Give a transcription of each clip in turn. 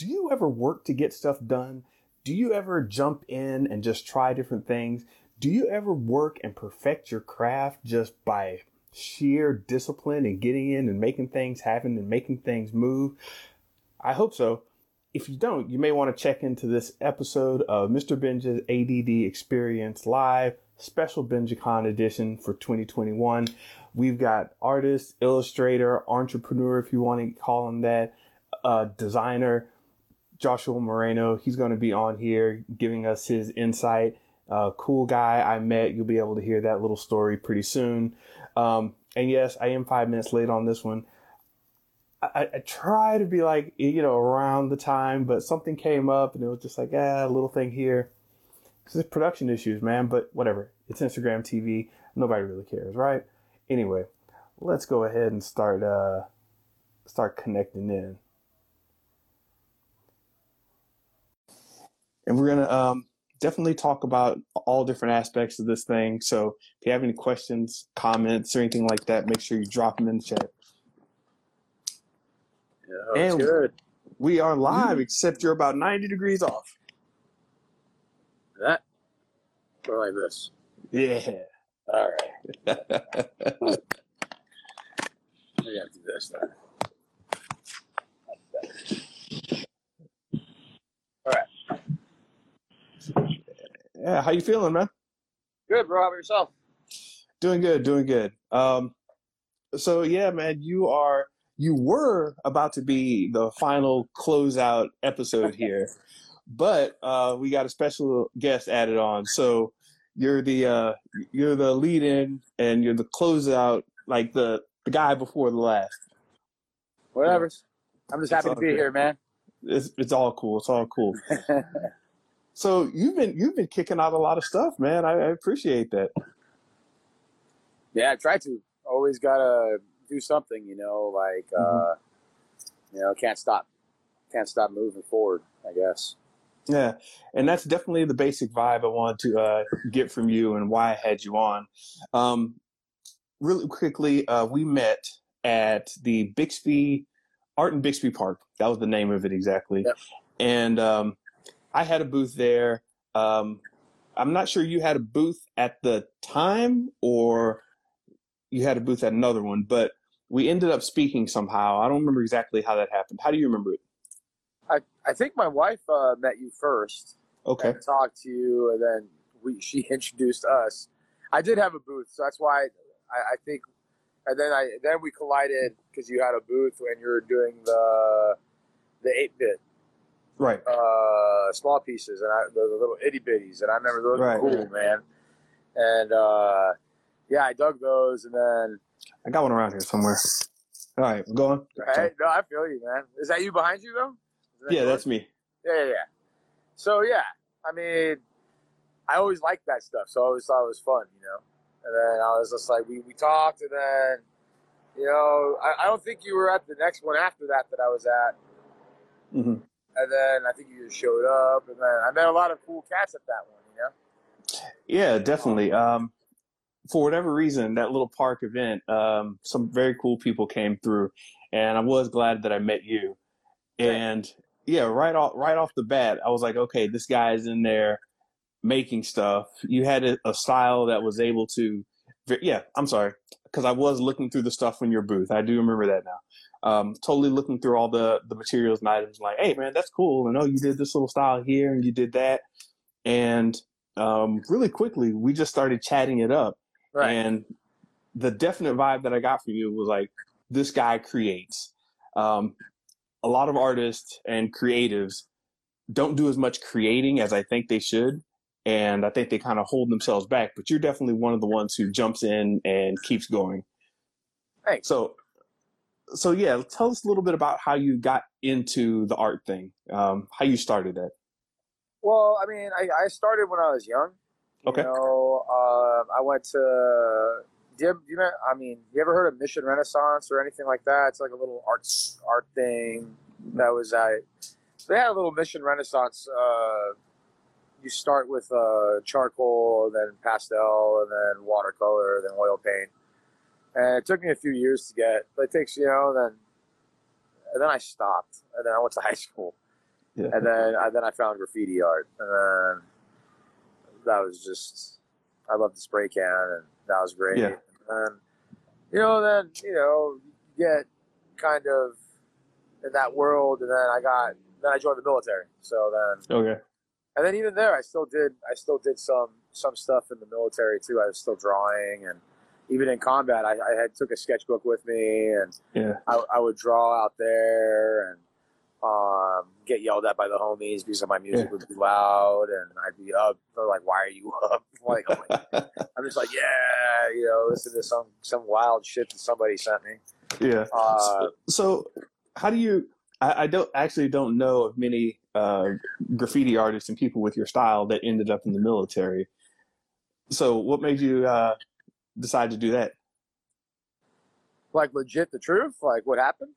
do you ever work to get stuff done? Do you ever jump in and just try different things? Do you ever work and perfect your craft just by sheer discipline and getting in and making things happen and making things move? I hope so. If you don't, you may want to check into this episode of Mr. Benja's ADD Experience Live, special BenjaCon edition for 2021. We've got artist, illustrator, entrepreneur, if you want to call him that, uh, designer, Joshua Moreno. He's going to be on here giving us his insight. Uh, cool guy I met. You'll be able to hear that little story pretty soon. Um, and yes, I am five minutes late on this one. I, I, try to be like, you know, around the time, but something came up and it was just like, ah, a little thing here. This is production issues, man, but whatever. It's Instagram TV. Nobody really cares, right? Anyway, let's go ahead and start, uh, start connecting in. And we're going to, um, definitely talk about all different aspects of this thing. So if you have any questions, comments, or anything like that, make sure you drop them in the chat. Yeah, and good. We are live, mm-hmm. except you're about 90 degrees off. That or like this. Yeah. All right. I got to do this then. All right. Yeah, how you feeling, man? Good, bro. How about yourself? Doing good, doing good. Um, so yeah, man, you are you were about to be the final closeout episode here, but uh, we got a special guest added on. So you're the uh, you're the lead in and you're the closeout, like the the guy before the last. Whatever. I'm just happy to be good. here, man. It's it's all cool. It's all cool. so you've been you've been kicking out a lot of stuff, man. I, I appreciate that. Yeah, I try to. Always gotta do something, you know, like mm-hmm. uh, you know, can't stop, can't stop moving forward. I guess. Yeah, and that's definitely the basic vibe I wanted to uh, get from you and why I had you on. Um, really quickly, uh, we met at the Bixby Art in Bixby Park. That was the name of it exactly. Yep. And um, I had a booth there. Um, I'm not sure you had a booth at the time or you had a booth at another one, but we ended up speaking somehow. I don't remember exactly how that happened. How do you remember it? I, I think my wife uh, met you first. Okay. talked to you, and then we she introduced us. I did have a booth, so that's why I, I think. And then I then we collided because you had a booth when you were doing the the eight bit, right? Uh, small pieces and I, the, the little itty bitties, and I remember those right. were cool, man. And uh, yeah, I dug those, and then I got one around here somewhere. All right, go on. Hey, no, I feel you, man. Is that you behind you though? That yeah, that's me. Yeah, yeah, yeah. So yeah, I mean, I always liked that stuff, so I always thought it was fun, you know. And then I was just like, we, we talked, and then, you know, I, I don't think you were at the next one after that that I was at. Mm-hmm. And then I think you just showed up, and then I met a lot of cool cats at that one, you know. Yeah, definitely. Um, for whatever reason, that little park event, um, some very cool people came through, and I was glad that I met you. And yeah, right off right off the bat, I was like, okay, this guy is in there making stuff. You had a, a style that was able to, yeah, I'm sorry, because I was looking through the stuff in your booth. I do remember that now. Um, totally looking through all the the materials and items, like, hey man, that's cool. And oh, you did this little style here, and you did that, and um, really quickly we just started chatting it up Right. And the definite vibe that I got from you was like, this guy creates. Um, a lot of artists and creatives don't do as much creating as I think they should. And I think they kind of hold themselves back, but you're definitely one of the ones who jumps in and keeps going. right So, so yeah, tell us a little bit about how you got into the art thing, um, how you started it. Well, I mean, I, I started when I was young. Okay. You know, uh, I went to. Do you, you know, I mean, you ever heard of Mission Renaissance or anything like that? It's like a little art art thing that was I. They had a little Mission Renaissance. Uh, you start with uh, charcoal, then pastel, and then watercolor, then oil paint. And it took me a few years to get. But it takes you know then. And then I stopped, and then I went to high school. Yeah. and then I, then I found graffiti art, and then that was just I loved the spray can, and that was great. Yeah. And then, you know, then you know, you get kind of in that world, and then I got then I joined the military. So then, Okay. and then even there, I still did I still did some some stuff in the military too. I was still drawing, and even in combat, I, I had took a sketchbook with me, and Yeah. I, I would draw out there and um, get yelled at by the homies because my music Yeah. would be loud and I'd be up. They're like, "Why are you up?" like, I'm, like, I'm just like, "Yeah, you know, listen to some some wild shit that somebody sent me." yeah. Uh, So, how do you? I, I don't actually don't know of many uh, graffiti artists and people with your style that ended up in the military. So, what made you uh, decide to do that? like legit, the truth, like what happened,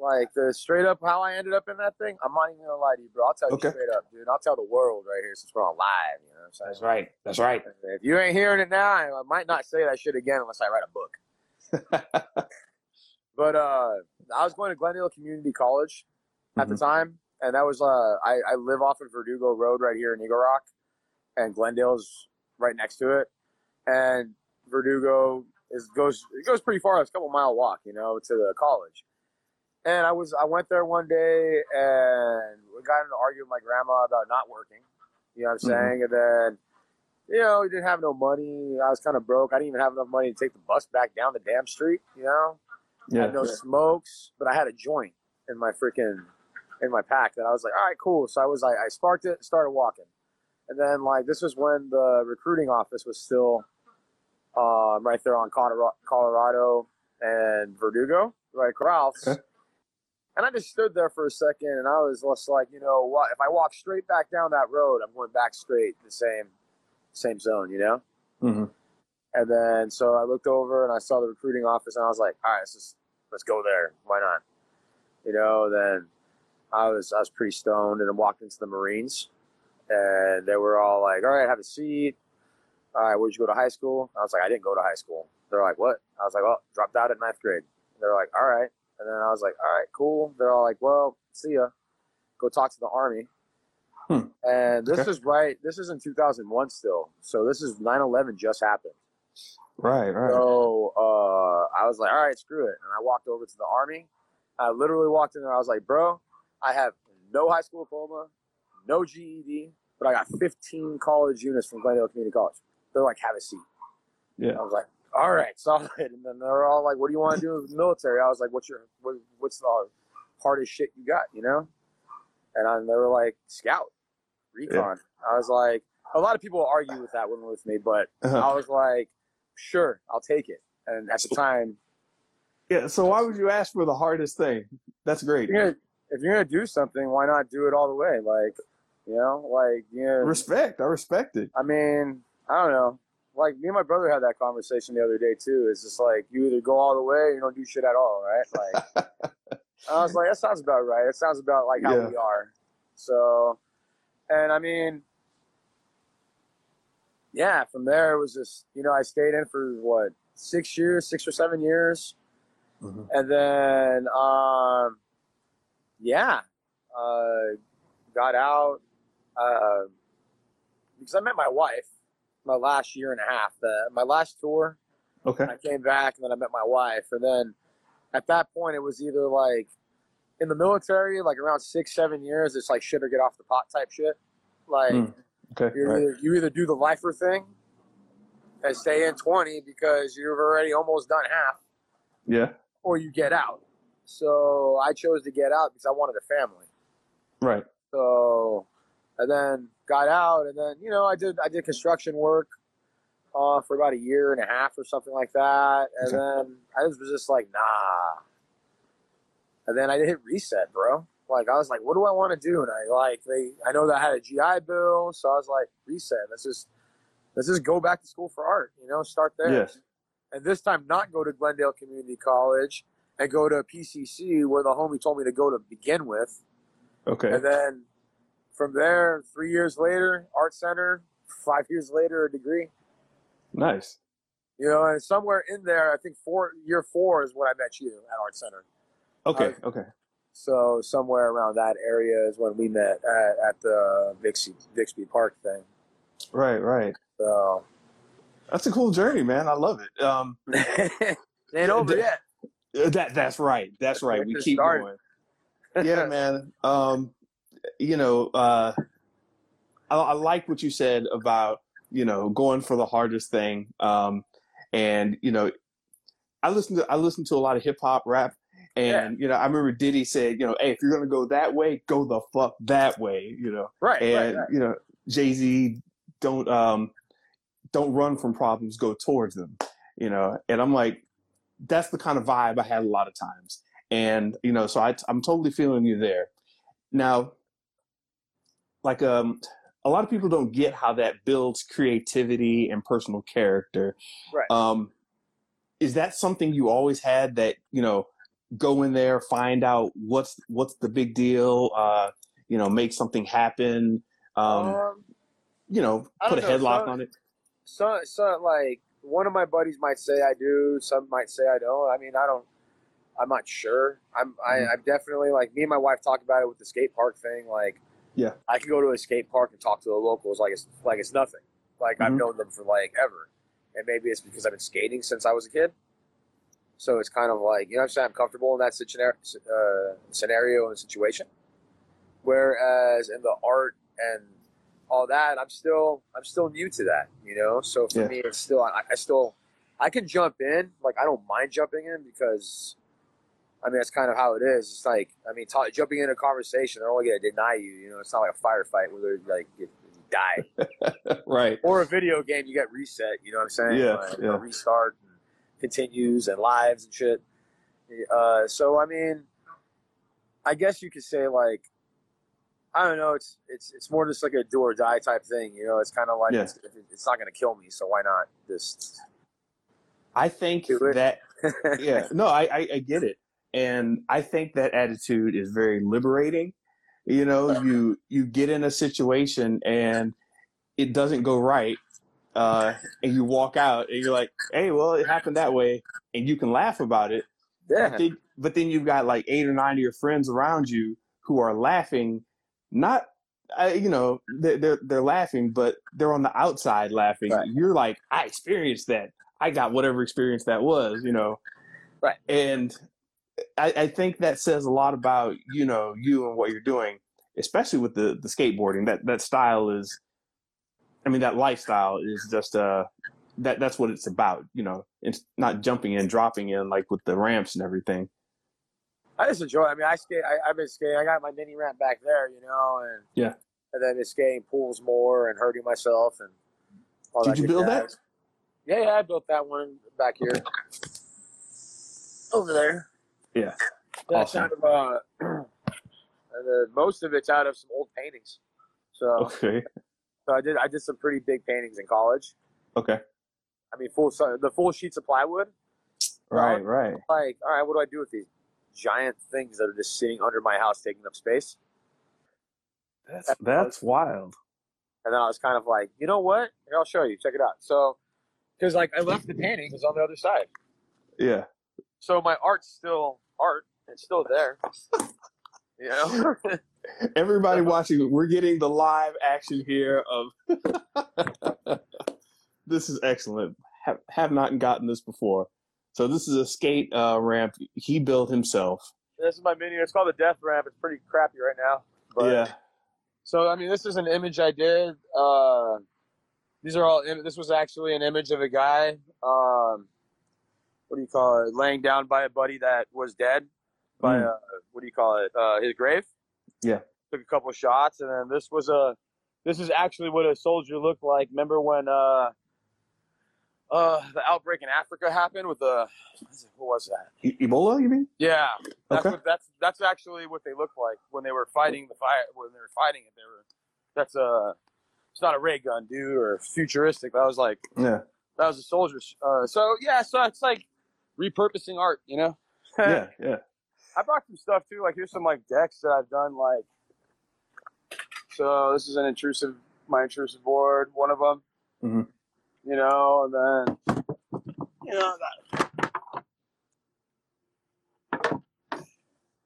like the straight up how I ended up in that thing. I'm not even gonna lie to you, bro. I'll tell you Okay. straight up, dude. I'll tell the world right here since we're on live. You know what I'm saying? That's right. That's right. If you ain't hearing it now, I might not say that shit again unless I write a book. But uh, I was going to Glendale Community College at the time, and that was uh, I, I live off of Verdugo Road right here in Eagle Rock, and Glendale's right next to it, and Verdugo is goes it goes pretty far. It's a couple mile walk, you know, to the college. And I was I went there one day and we got into an argument with my grandma about not working. You know what I'm Mhm. saying? And then you know, we didn't have no money. I was kind of broke. I didn't even have enough money to take the bus back down the damn street. You know, I had no smokes, but I had a joint in my freaking in my pack that I was like, all right, cool. So I was like, I sparked it, started walking, and then like this was when the recruiting office was still um, right there on Colorado, and Verdugo, right across. Okay. And I just stood there for a second, and I was just like, you know what? If I walk straight back down that road, I'm going back straight the same same zone, you know. hmm And then so I looked over and I saw the recruiting office and I was like, all right, let's just, let's go there. Why not? You know, then I was I was pretty stoned and I walked into the Marines and they were all like, All right, have a seat. All right, where'd you go to high school? I was like, I didn't go to high school. They're like, What? I was like, Well, dropped out at ninth grade. They're like, All right. And then I was like, All right, cool. They're all like, Well, see ya. Go talk to the army. Hmm. And this Okay. is right, this is in 2001 still. So this is 9 11 just happened. Right. Right. So uh, I was like, all right, screw it. And I walked over to the army. I literally walked in there. I was like, bro, I have no high school diploma, no GED, but I got 15 college units from Glendale Community College. They're like, have a seat. Yeah. I was like, all right, solid. And then they're all like, what do you want to do with the military? I was like, what's your, what, what's the hardest shit you got, you know? And I, they were like, scout, recon. I was like, a lot of people argue with that one with me, but Uh-huh. I was like, sure, I'll take it. And at the time, Yeah. So, why would you ask for the hardest thing? That's great. if you're gonna, if you're gonna do something, why not do it all the way? Like, you know, like you know, Respect. I respect it. I mean, I don't know. Like me and my brother had that conversation the other day too. It's just like you either go all the way or you don't do shit at all, right? Like I was like, that sounds about right. It sounds about like how Yeah. we are. So, and I mean, yeah. From there, it was just you know I stayed in for what six years, six or seven years, Mhm. and then um, yeah, uh, got out uh, because I met my wife my last year and a half. The, my last tour, Okay. I came back and then I met my wife, and then at that point it was either like in the military, like around six, seven years, it's like shit or get off the pot type shit. Like Mm. Okay. you Right. either you either do the lifer thing and stay in twenty because you've already almost done half, Yeah. or you get out. So I chose to get out because I wanted a family. Right. So, and then got out, and then you know I did I did construction work uh, for about a year and a half or something like that, and Okay. then I was just like nah. And then I hit reset, bro. Like I was like, what do I want to do? And I like they I know that I had a GI Bill, so I was like, reset. Let's just let's just go back to school for art. You know, start there. Yes. And this time, not go to Glendale Community College and go to PCC where the homie told me to go to begin with. Okay. And then from there, three years later, art center. Five years later, a degree. Nice. You know, and somewhere in there, I think four year four is when I met you at art center. Okay. Uh, Okay. So somewhere around that area is when we met at, at the Bixby Bixby Park thing. Right, right. So That's a cool journey, man. I love it. Um, it ain't over yet. uh, that that's right. That's right. We keep started. going. Yeah, man. Um, you know, uh, I, I like what you said about you know going for the hardest thing. Um, and you know, I listen to I listen to a lot of hip hop rap. And you know, I remember Diddy said, you know, hey, if you're gonna go that way, go the fuck that way. You know, Right, and right, right. you know Jay Z don't um don't run from problems, go towards them. You know, and I'm like, that's the kind of vibe I had a lot of times, and you know, so I I'm totally feeling you there. Now, like um, a lot of people don't get how that builds creativity and personal character. Right. Um, is that something you always had that you know? Go in there, find out what's what's the big deal. Uh, you know, make something happen. Um, Um, you know, I put a headlock so- on it. so, so like one of my buddies might say I do, some might say I don't. I mean, I don't. I'm not sure. I'm. I, Mhm. I'm definitely like me and my wife talk about it with the skate park thing. Like, Yeah. I can go to a skate park and talk to the locals like it's like it's nothing. Like I've Mhm. known them for like ever, and maybe it's because I've been skating since I was a kid. So it's kind of like you know what I'm saying. I'm comfortable in that scenario, uh, scenario and situation. Whereas in the art and all that, I'm still I'm still new to that, you know. So for Yeah. me, it's still I, I still I can jump in, like I don't mind jumping in because I mean that's kind of how it is. It's like I mean jumping in a conversation, they're only gonna deny you. You know, it's not like a firefight where they're like you, you die right. or a video game, you get reset. You know what I'm saying? Yeah, Like, yeah. Restart and continues and lives and shit. Uh, so I mean, I guess you could say like, I don't know. It's it's it's more just like a do or die type thing. You know, it's kind of like Yeah. it's, it's not gonna kill me, so why not just I think that yeah, no, I, I I get it, and I think that attitude is very liberating. You know, you you get in a situation and it doesn't go right, uh, and you walk out and you're like, hey, well, it happened that way, and you can laugh about it. But yeah, then, but then you've got like eight or nine of your friends around you who are laughing, not, uh, you know, they're, they're they're laughing, but they're on the outside laughing. Right. You're like, I experienced that. I got whatever experience that was, you know. Right. And I, I think that says a lot about you know you and what you're doing, especially with the the skateboarding. That that style is, I mean, that lifestyle is just uh that that's what it's about. You know, it's not jumping in, dropping in like with the ramps and everything. I just enjoy. It. I mean, I skate. I, I've been skating. I got my mini ramp back there, you know, and Yeah. and then been skating pools more and hurting myself and. All Did you build jazz. that? Yeah, yeah, I built that one back here. Over there. Yeah. That's Awesome. out of uh, and uh, most of it's out of some old paintings. So, Okay. so I did I did some pretty big paintings in college. Okay. I mean, full the full sheets of plywood. Right. Right. Like, all right, what do I do with these giant things that are just sitting under my house, taking up space? That's that's wild. And then I was kind of like, you know what? Here, I'll show you. Check it out. So, because like I left the paintings on the other side, Yeah. so my art's still art. It's still there. You know. Everybody watching, we're getting the live action here of. this is excellent. Have, have not gotten this before. So this is a skate uh, ramp he built himself. this is my mini. It's called the Death Ramp. It's pretty crappy right now. But, yeah. So I mean, this is an image I did. Uh, these are all. This was actually an image of a guy. Um, what do you call it? Laying down by a buddy that was dead. By Mm. uh, what do you call it? Uh, his grave. Yeah. Took a couple of shots, and then this was a. This is actually what a soldier looked like. Remember when uh, uh, the outbreak in Africa happened with the. What was that? E- Ebola, you mean? Yeah, that's Okay. what that's that's actually what they looked like when they were fighting the fire. When they were fighting it, they were. That's a. It's not a ray gun, dude, or futuristic. That was like Yeah. that was a soldier. Uh, so yeah, so it's like repurposing art, you know. Yeah. Yeah. I brought some stuff too. Like here's some like decks that I've done. Like, so this is an intrusive, my intrusive board, one of them. Mhm. You know, and then you know that.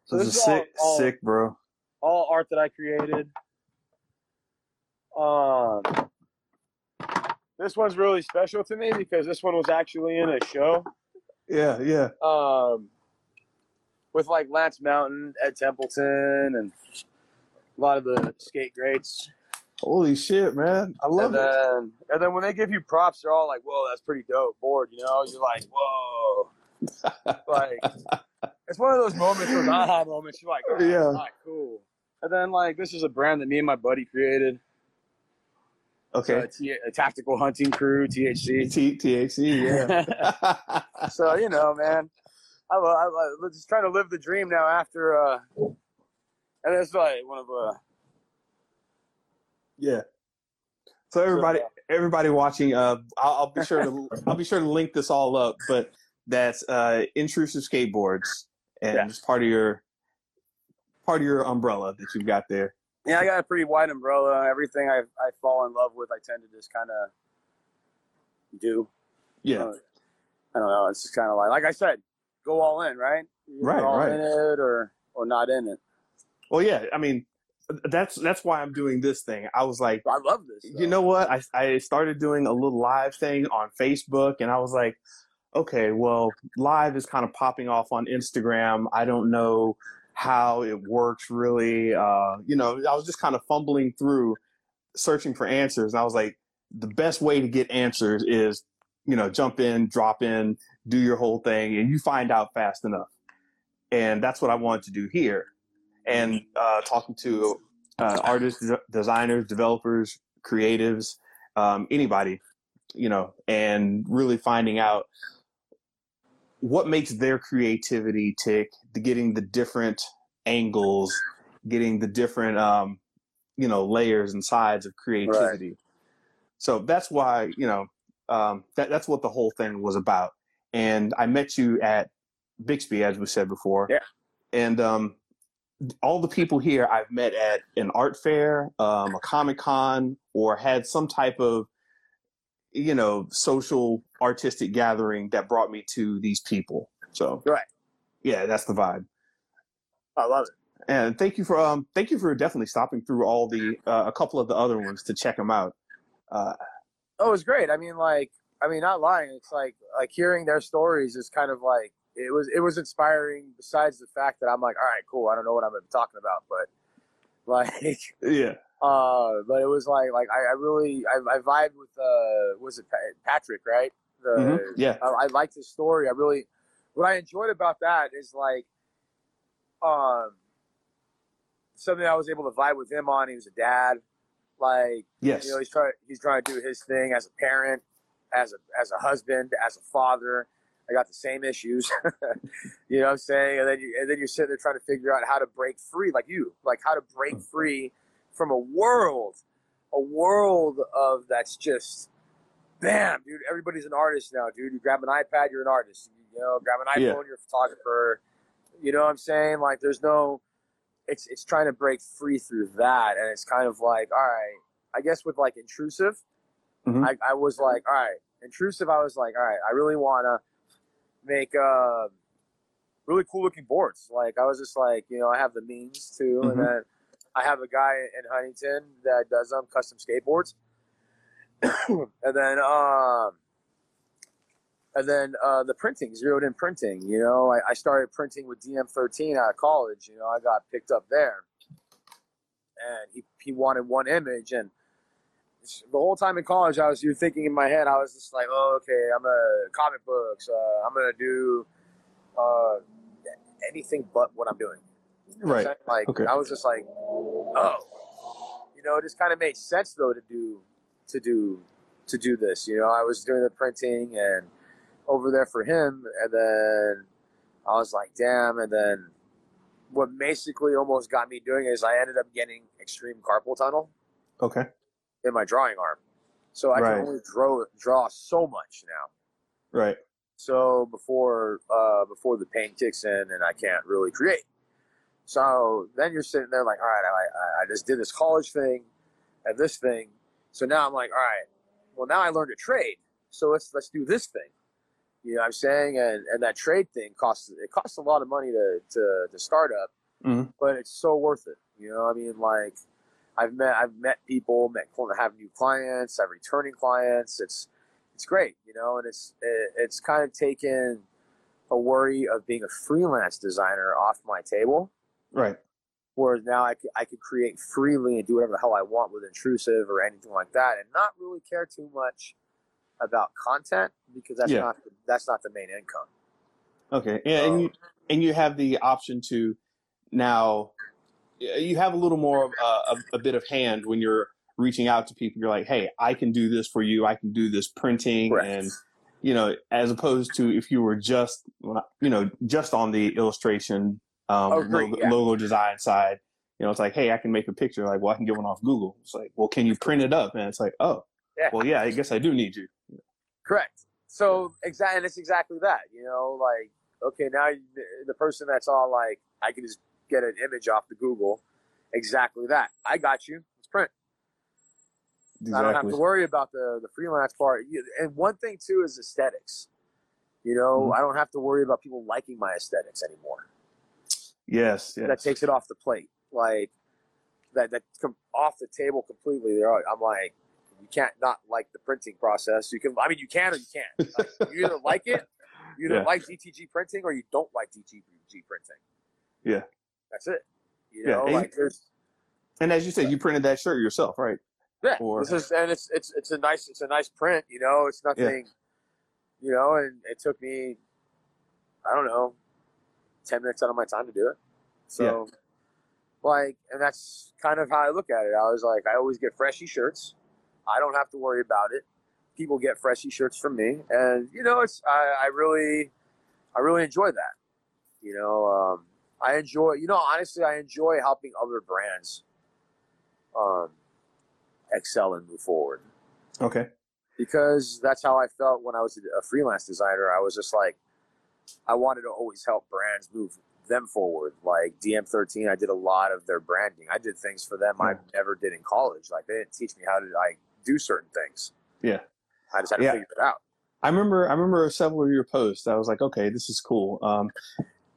So this, this is is all- sick, all- sick, bro. all art that I created. Um, this one's really special to me because this one was actually in a show. Yeah, yeah. Um, with like Lance Mountain, Ed Templeton, and a lot of the skate greats. Holy shit, man! I love and it. then, and then when they give you props, they're all like, "Whoa, that's pretty dope." Board, you know, you're like, "Whoa!" like, it's one of those moments, those aha moments. You're like, oh. "Yeah, cool." And then, like, this is a brand that me and my buddy created. Okay. uh, T- a tactical hunting crew, THC. T- THC, yeah. so you know, man, I, I, I I'm just trying to live the dream now. After, uh, and it's like one of uh, yeah. So everybody, everybody watching, uh, I'll, I'll be sure to, I'll be sure to link this all up. But that's uh, intrusive skateboards, and Yeah. it's part of your, part of your umbrella that you've got there. Yeah, I got a pretty wide umbrella. Everything I I fall in love with, I tend to just kind of do. Yeah. Uh, I don't know. It's just kind of like, like I said, go all in, right? You're Right, all right. in it or or not in it. Well, yeah. I mean, that's that's why I'm doing this thing. I was like, I love this. you know what? I I started doing a little live thing on Facebook, and I was like, okay, well, live is kind of popping off on Instagram. I don't know how it works really. Uh, you know, I was just kind of fumbling through, searching for answers, and I was like, the best way to get answers is, you know, jump in, drop in, do your whole thing, and you find out fast enough. And that's what I wanted to do here. And uh, talking to uh, artists, de- designers, developers, creatives, um, anybody, you know, and really finding out what makes their creativity tick, the getting the different angles, getting the different, um, you know, layers and sides of creativity. So that's why, you know, um, that, that's what the whole thing was about. And I met you at Bixby, as we said before. Yeah. And um, all the people here I've met at an art fair, um, a comic con, or had some type of, you know, social artistic gathering that brought me to these people. So, Right. yeah, that's the vibe. I love it. And thank you for um, thank you for definitely stopping through all the uh, a couple of the other ones to check them out. Uh, Oh, it was great. I mean, like, I mean, not lying. It's like, like hearing their stories is kind of like it was. It was inspiring. Besides the fact that I'm like, all right, cool. I don't know what I'm talking about, but like, yeah, uh, but it was like, like I, I really, I, I vibed with, uh, was it Pa- Patrick, right? The, Mhm. yeah, I, I liked his story. I really, what I enjoyed about that is like, um, something I was able to vibe with him on. He was a dad, like yes, you know, he's trying he's trying to do his thing as a parent, as a as a husband, as a father. I got the same issues. you know what I'm saying? And then you and then you're sitting there trying to figure out how to break free, like you, like how to break free from a world, a world of that's just bam, dude. Everybody's an artist now, dude. You grab an iPad, you're an artist. You know, grab an iPhone, Yeah. you're a photographer. You know what I'm saying? Like there's no it's it's trying to break free through that and it's kind of like, all right, I guess with like intrusive, Mhm. I, I was like, all right, intrusive, I was like, all right, I really wanna make uh really cool looking boards. Like I was just like, you know, I have the means to Mhm. and then I have a guy in Huntington that does um custom skateboards. and then um and then uh, the printing, zeroed in printing. You know, I, I started printing with DM13 out of college. You know, I got picked up there, and he he wanted one image, and the whole time in college, I was you thinking in my head, I was just like, oh, okay, I'm a comic books. Uh, I'm gonna do uh, anything but what I'm doing. You know what I'm right. Like Okay. I was just like, oh, you know, it just kind of made sense though to do to do to do this. You know, I was doing the printing and over there for him, and then I was like, damn. And then what basically almost got me doing it is I ended up getting extreme carpal tunnel Okay. in my drawing arm, so I Right. can only draw draw so much now. Right. So before uh, before the pain kicks in and I can't really create. So then you're sitting there like, all right, I, I, I just did this college thing and this thing. So now I'm like, all right, well now I learned a trade. So let's let's do this thing. You know what I'm saying? And and that trade thing costs it costs a lot of money to to, to start up. Mhm. but it's so worth it. You know, I mean, like I've met I've met people, met have new clients, I've returning clients. It's it's great, you know, and it's it, it's kind of taken a worry of being a freelance designer off my table. Right. Whereas now I could, I could create freely and do whatever the hell I want with intrusive or anything like that, and not really care too much about content because that's Yeah. not that's not the main income. Okay. Yeah, and Um, you and you have the option to now you have a little more of a, a, a bit of hand when you're reaching out to people. You're like, hey, I can do this for you. I can do this printing Correct. and you know, as opposed to if you were just you know just on the illustration um, Oh, logo, yeah. logo design side. You know, it's like, hey, I can make a picture. Like, well, I can get one off Google. It's like, well, can you print it up? And it's like, oh, Yeah. well, yeah, I guess I do need you. Correct. So exactly, and it's exactly that. You know, like okay, now you, the person that's all like, I can just get an image off the Google. Exactly that. I got you. Let's print. I don't have to worry about the the freelance part. And one thing too is aesthetics. You know, Mhm. I don't have to worry about people liking my aesthetics anymore. Yes, yes. That takes it off the plate. Like that that com- off the table completely. There, I'm like, you can't not like the printing process. You can. I mean, you can or you can't. Like, you either like it, you either Yeah. like DTG printing, or you don't like DTG printing. Yeah. That's it. You Yeah, know, and- like there's And as you said, you printed that shirt yourself, right? Yeah, Or- this is and it's it's it's a nice it's a nice print. You know, it's nothing. You know, and it took me, I don't know, ten minutes out of my time to do it. So, like, and that's kind of how I look at it. I was like, I always get freshy shirts. I don't have to worry about it. People get freshy shirts from me, and you know, it's I, I really, I really enjoy that. You know, um, I enjoy. You know, honestly, I enjoy helping other brands. Um, excel and move forward Okay. because that's how I felt when I was a freelance designer. I was just like, I wanted to always help brands move them forward. Like DM13, I did a lot of their branding. I did things for them I never did in college. Like they didn't teach me how to like do certain things. Yeah. I just had to Yeah. figure it out. I remember I remember several of your posts. I was like, okay, this is cool. Um,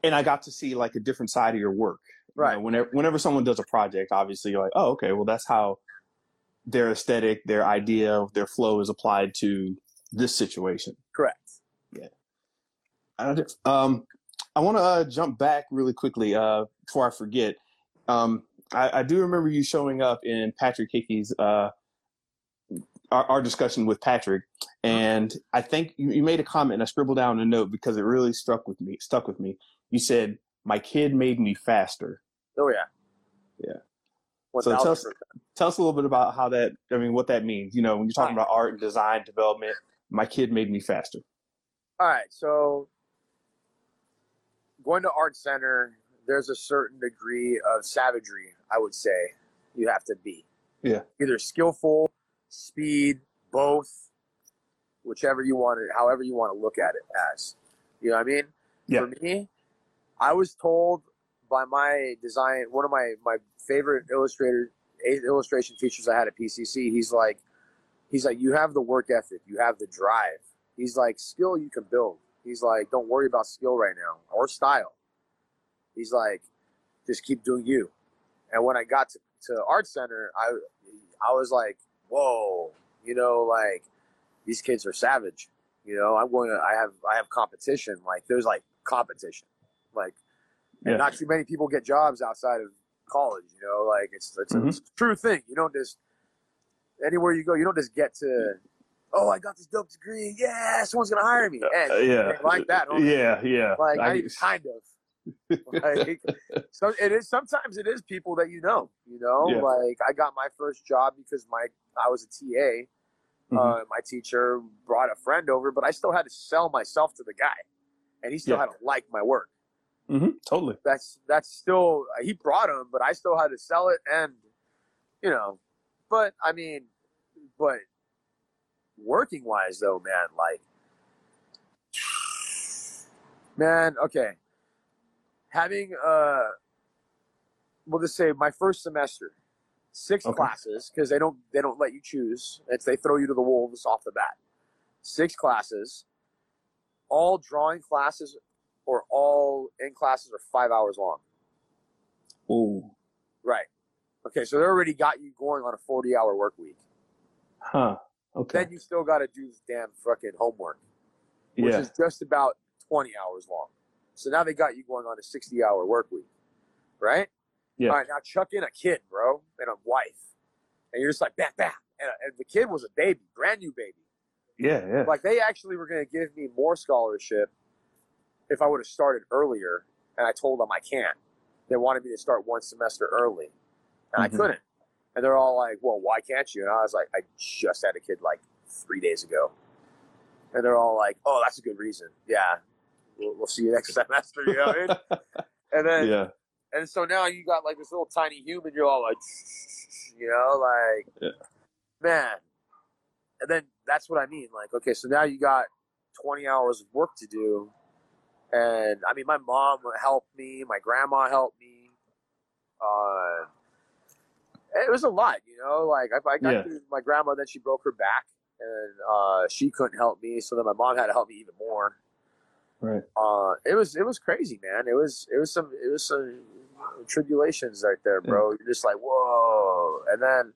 and I got to see like a different side of your work. You Right. know, whenever whenever someone does a project, obviously you're like, oh, okay, well that's how their aesthetic, their idea, their flow is applied to this situation. Correct. I Um, I want to uh, jump back really quickly uh, before I forget. Um, I, I do remember you showing up in Patrick Hickey's uh, our, our discussion with Patrick, and I think you, you made a comment. and I scribbled down a note because it really struck with me. Stuck with me. You said, "My kid made me faster." Oh yeah. Yeah. So tell us- Tell us a little bit about how that. I mean, what that means. You know, when you're talking about art and design development, my kid made me faster. All right, so going to art center, there's a certain degree of savagery. I would say you have to be. Yeah. Either skillful, speed, both, whichever you want it, however you want to look at it as. You know what I mean? Yeah. For me, I was told by my design, one of my my favorite illustrator illustration teachers I had at PCC. He's like, he's like, you have the work ethic, you have the drive. He's like, skill you can build. He's like, don't worry about skill right now or style. He's like, just keep doing you. And when I got to, to art center, I I was like, whoa, you know, like these kids are savage. You know, I'm going to I have I have competition. Like there's like competition. Like Yeah. not too many people get jobs outside of college, you know, like it's it's, a, it's a true thing. You don't just anywhere you go, you don't just get to oh, I got this dope degree. Yeah, someone's gonna hire me. And Uh, yeah. like that? Yeah, yeah. like I- kind of. like, so it is sometimes it is people that you know. You know, Yeah. like I got my first job because my I was a TA. Mhm. Uh, my teacher brought a friend over, but I still had to sell myself to the guy, and he still Yeah. had to like my work. Mhm, totally. That's that's still he brought him, but I still had to sell it, and you know, but I mean, but working wise though, man, like, man, okay, having uh, we'll just say my first semester, six Okay. classes because they don't they don't let you choose. It's they throw you to the wolves off the bat. Six classes, all drawing classes or all in classes are five hours long. Oh, Right. Okay, so they already got you going on a 40 hour work week. huh. Okay. Then you still got to do this damn fucking homework, which yeah. is just about 20 hours long. So now they got you going on a 60 hour work week, right? Yeah. All right, now chuck in a kid, bro, and a wife. And you're just like, bam, bam. And, and the kid was a baby, brand new baby. Yeah. Yeah. Like, they actually were going to give me more scholarship if I would have started earlier. And I told them I can't. They wanted me to start one semester early. And Mhm. I couldn't. And they're all like, well, why can't you? And I was like, I just had a kid like three days ago. And they're all like, oh, that's a good reason. Yeah. We'll, we'll see you next semester. You know what I mean? And then, yeah. and so now you got like this little tiny human. You're all like, you know, like, Yeah. man. And then that's what I mean. Like, okay, so now you got 20 hours of work to do. And I mean, my mom helped me, my grandma helped me. Uh, it was a lot, you know. Like, I, I got Yeah. to my grandma, then she broke her back, and uh, she couldn't help me. So then my mom had to help me even more Right. uh, it was it was crazy, man. It was it was some it was some tribulations right there, bro. You're just like whoa, and then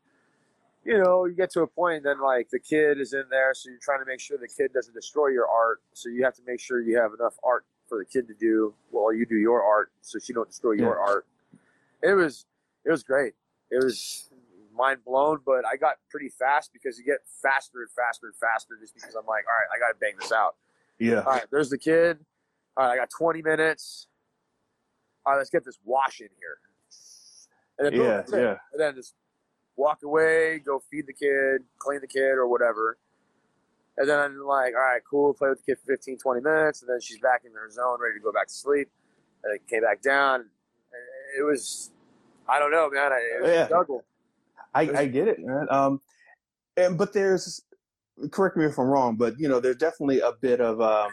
you know you get to a point, then like the kid is in there, so you're trying to make sure the kid doesn't destroy your art. So you have to make sure you have enough art for the kid to do while you do your art, so she don't destroy your art. It was it was great. It was mind blown, but I got pretty fast because you get faster and faster and faster just because I'm like, all right, I got to bang this out. Yeah. All right, there's the kid. All right, I got 20 minutes. All right, let's get this wash in here. And then, boom, Yeah. that's. Yeah. And then just walk away, go feed the kid, clean the kid, or whatever. And then I'm like, all right, cool, play with the kid for 15, 20 minutes. And then she's back in her zone, ready to go back to sleep. And then came back down. It was, I don't know, man. Was Yeah. a juggle. I, I get it, man. Um, and but there's, correct me if I'm wrong, but you know, there's definitely a bit of, um,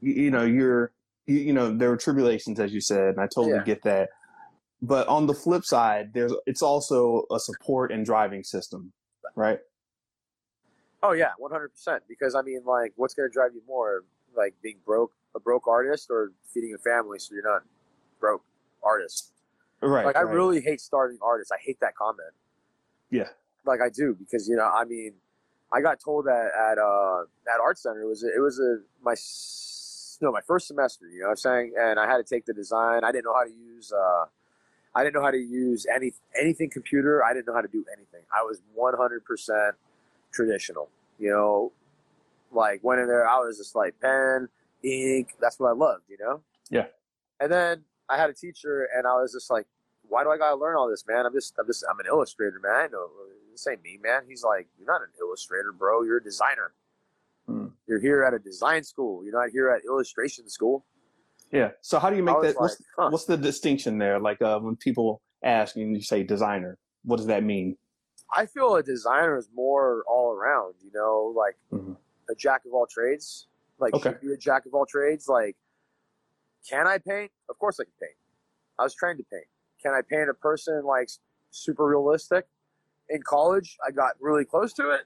you, you know, you're, you, you know, there were tribulations, as you said, and I totally Yeah. get that. But on the flip side, there's, it's also a support and driving system, right? Oh yeah, one hundred percent. Because I mean, like, what's gonna drive you more, like being broke, a broke artist, or feeding a family so you're not broke artist? Right. Like, I really hate starving artists. I hate that comment. Yeah. Like I do because you know, I mean, I got told that at uh at art center it was a, it was a my no my first semester. You know what I'm saying? And I had to take the design. I didn't know how to use. uh I didn't know how to use any anything computer. I didn't know how to do anything. I was 100% traditional. You know, like went in there. I was just like pen, ink. That's what I loved. You know. Yeah. And then I had a teacher, and I was just like, "Why do I gotta learn all this, man? I'm just, I'm just, I'm an illustrator, man. I know this ain't me, man." He's like, "You're not an illustrator, bro. You're a designer. Hmm. You're here at a design school. You're not here at illustration school." Yeah. So how do you make that? What's, like, huh. what's the distinction there? Like uh, when people ask and you say designer, what does that mean? I feel a designer is more all around, you know, like Mhm. a jack of all trades. Like, Okay. should be a jack of all trades. Like, can I paint? Of course I can paint. I was trained to paint. Can I paint a person like super realistic? In college, I got really close to it.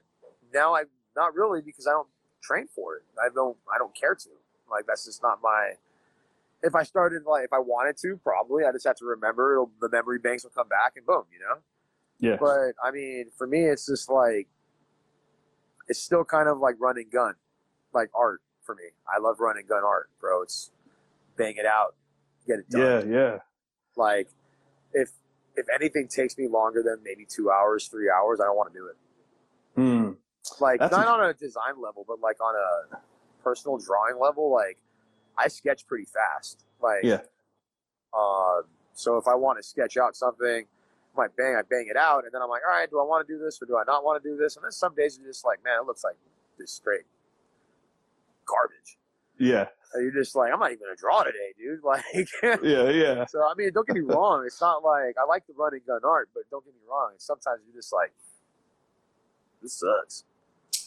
Now I'm not really because I don't train for it. I don't. I don't care to. Like that's just not my. If I started like if I wanted to, probably I just have to remember. It'll, the memory banks will come back and boom, you know. Yeah. But I mean, for me, it's just like it's still kind of like run and gun, like art for me. I love run and gun art, bro. It's bang it out, get it done. Yeah. Yeah. Like if if anything takes me longer than maybe two hours, three hours, I don't want to do it. Hmm. Like That's not a- on a design level, but like on a personal drawing level. Like I sketch pretty fast. Like Yeah. Um, so if I want to sketch out something, I might bang, I bang it out, and then I'm like, all right, do I want to do this or do I not want to do this? And then some days you're just like, man, it looks like this straight garbage. Yeah. And you're just like, I'm not even gonna draw today, dude. Like, Yeah. Yeah. so I mean, don't get me wrong. It's not like I like the run and gun art, but don't get me wrong. Sometimes you're just like, this sucks.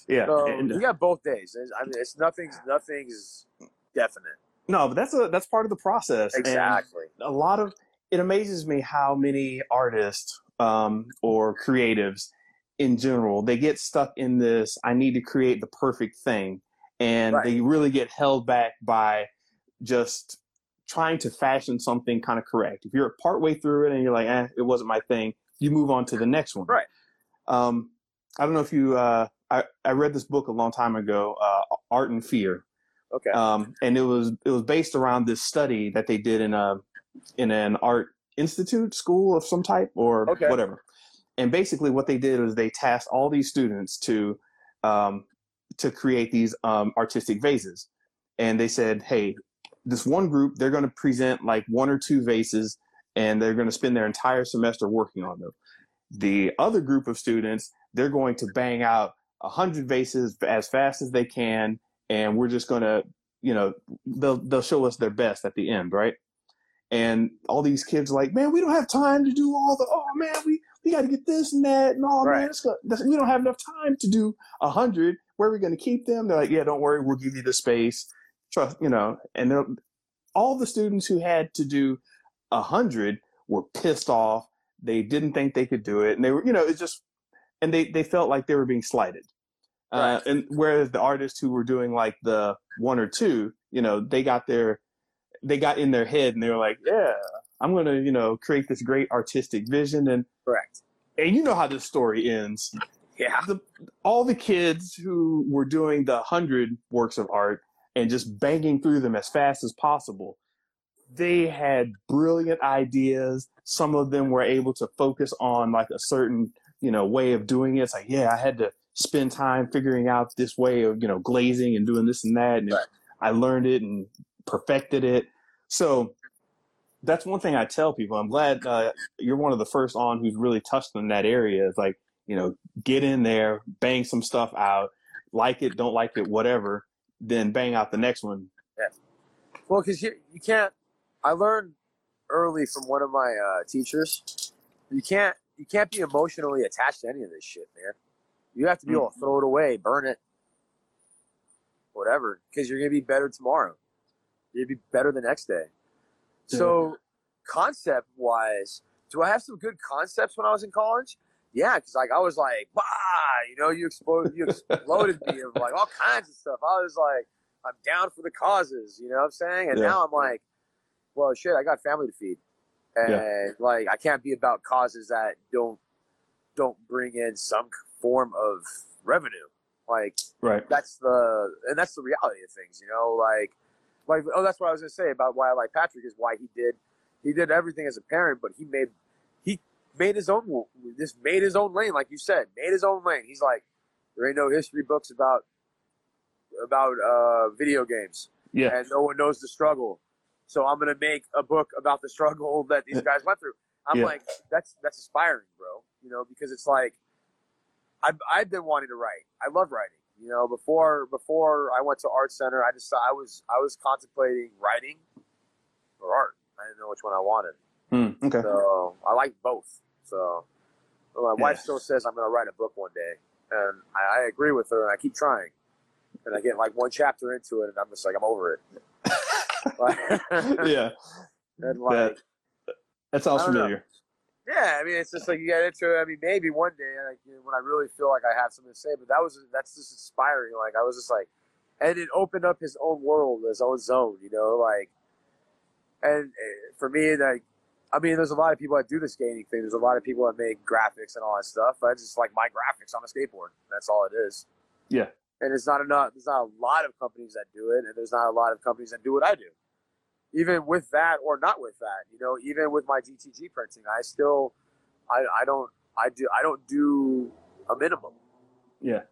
Yeah. So and- we got both days. It's, I mean, it's nothing's nothing's definite. no, but that's a that's part of the process. And Exactly. a lot of it amazes me how many artists um, or creatives in general they get stuck in this i need to create the perfect thing and Right. they really get held back by just trying to fashion something kind of correct. If you're partway through it and you're like, eh, it wasn't my thing, you move on to the next one. Right. Um, I don't know if you, uh, I, I read this book a long time ago, uh, Art and Fear. Okay. Um, and it was, it was based around this study that they did in a, in an art institute school of some type or Okay. whatever. And basically what they did was they tasked all these students to, um, to create these, um, artistic vases. And they said, Hey, this one group, they're going to present like one or two vases and they're going to spend their entire semester working on them. The other group of students, they're going to bang out a hundred vases as fast as they can, and we're just going to, you know, they'll they'll show us their best at the end, right? And all these kids are like, man, we don't have time to do all the. Oh man, we we got to get this and that and all. Right. Man, it's go- this- we don't have enough time to do a hundred. Where are we going to keep them? They're like, yeah, don't worry, we'll give you the space. Trust, you know. And all the students who had to do a hundred were pissed off. They didn't think they could do it, and they were, you know, it's just, and they they felt like they were being slighted. Uh, and whereas the artists who were doing like the one or two, you know, they got their, they got in their head and they were like, yeah, I'm gonna, you know, create this great artistic vision, and Correct. and you know how this story ends. Yeah. The, all the kids who were doing the hundred works of art and just banging through them as fast as possible, they had brilliant ideas. Some of them were able to focus on like a certain, you know, way of doing it. It's like, yeah, I had to spend time figuring out this way of, you know, glazing and doing this and that. And Right. I learned it and perfected it. So that's one thing I tell people. I'm glad uh, you're one of the first on who's really touched on that area. It's like, you know, get in there, bang some stuff out, like it, don't like it, whatever, then bang out the next one. Well, because you you can't. I learned early from one of my uh, teachers. You can't you can't be emotionally attached to any of this shit, man. You have to be able to throw it away, burn it, whatever, because you're gonna be better tomorrow. Gonna be better the next day. So, concept wise, do I have some good concepts when I was in college? Yeah, because like I was like, bah, you know, you exploded, you exploded me of like all kinds of stuff. I was like, I'm down for the causes, you know what I'm saying? And Yeah. now I'm like, well, shit, I got family to feed, and like I can't be about causes that don't don't bring in some form of revenue. Like Right. that's the and that's the reality of things, you know. Like, like oh, that's what I was gonna say about why I like Patrick is why he did he did everything as a parent, but he made made his own just made his own lane, like you said, made his own lane. He's like, there ain't no history books about about uh, video games, Yeah. and no one knows the struggle. So I'm gonna make a book about the struggle that these guys went through. I'm Yeah. like, that's that's inspiring, bro. You know, because it's like I've I've been wanting to write. I love writing. You know, before before I went to art center, I just I was I was contemplating writing or art. I didn't know which one I wanted. Hmm, okay. So I like both. So well, my Yeah. wife still says I'm going to write a book one day, and I, I agree with her, and I keep trying. And I get like one chapter into it, and I'm just like, I'm over it. Like- yeah. and like, That, that sounds don't know. familiar. yeah, I mean, it's just like you get into it. I mean, maybe one day, like you know, when I really feel like I have something to say, but that was that's just inspiring. Like I was just like, and it opened up his own world, his own zone. You know, like, and uh, for me, like, I mean, there's a lot of people that do the skating thing. There's a lot of people that make graphics and all that stuff. I just like my graphics on a skateboard. That's all it is. Yeah. And it's not enough. There's not a lot of companies that do it, and there's not a lot of companies that do what I do. Even with that, or not with that, you know, even with my DTG printing, I still, I, I don't, I do, I don't do a minimum. Yeah.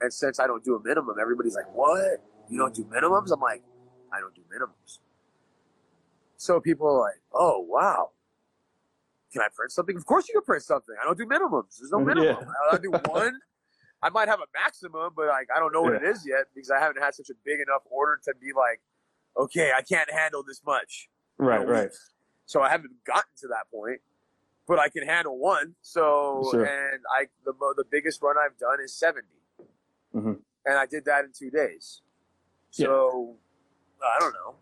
And since I don't do a minimum, everybody's like, "What? You don't do minimums?" I'm like, "I don't do minimums." So people are like, "Oh wow, can I print something?" Of course you can print something. I don't do minimums. There's no Yeah. minimum. I do one. I might have a maximum, but like I don't know what Yeah. it is yet because I haven't had such a big enough order to be like, okay, I can't handle this much. Right, right. So I haven't gotten to that point, but I can handle one. So Sure. and I the the biggest run I've done is 70 Mhm. and I did that in two days. Yeah. So I don't know.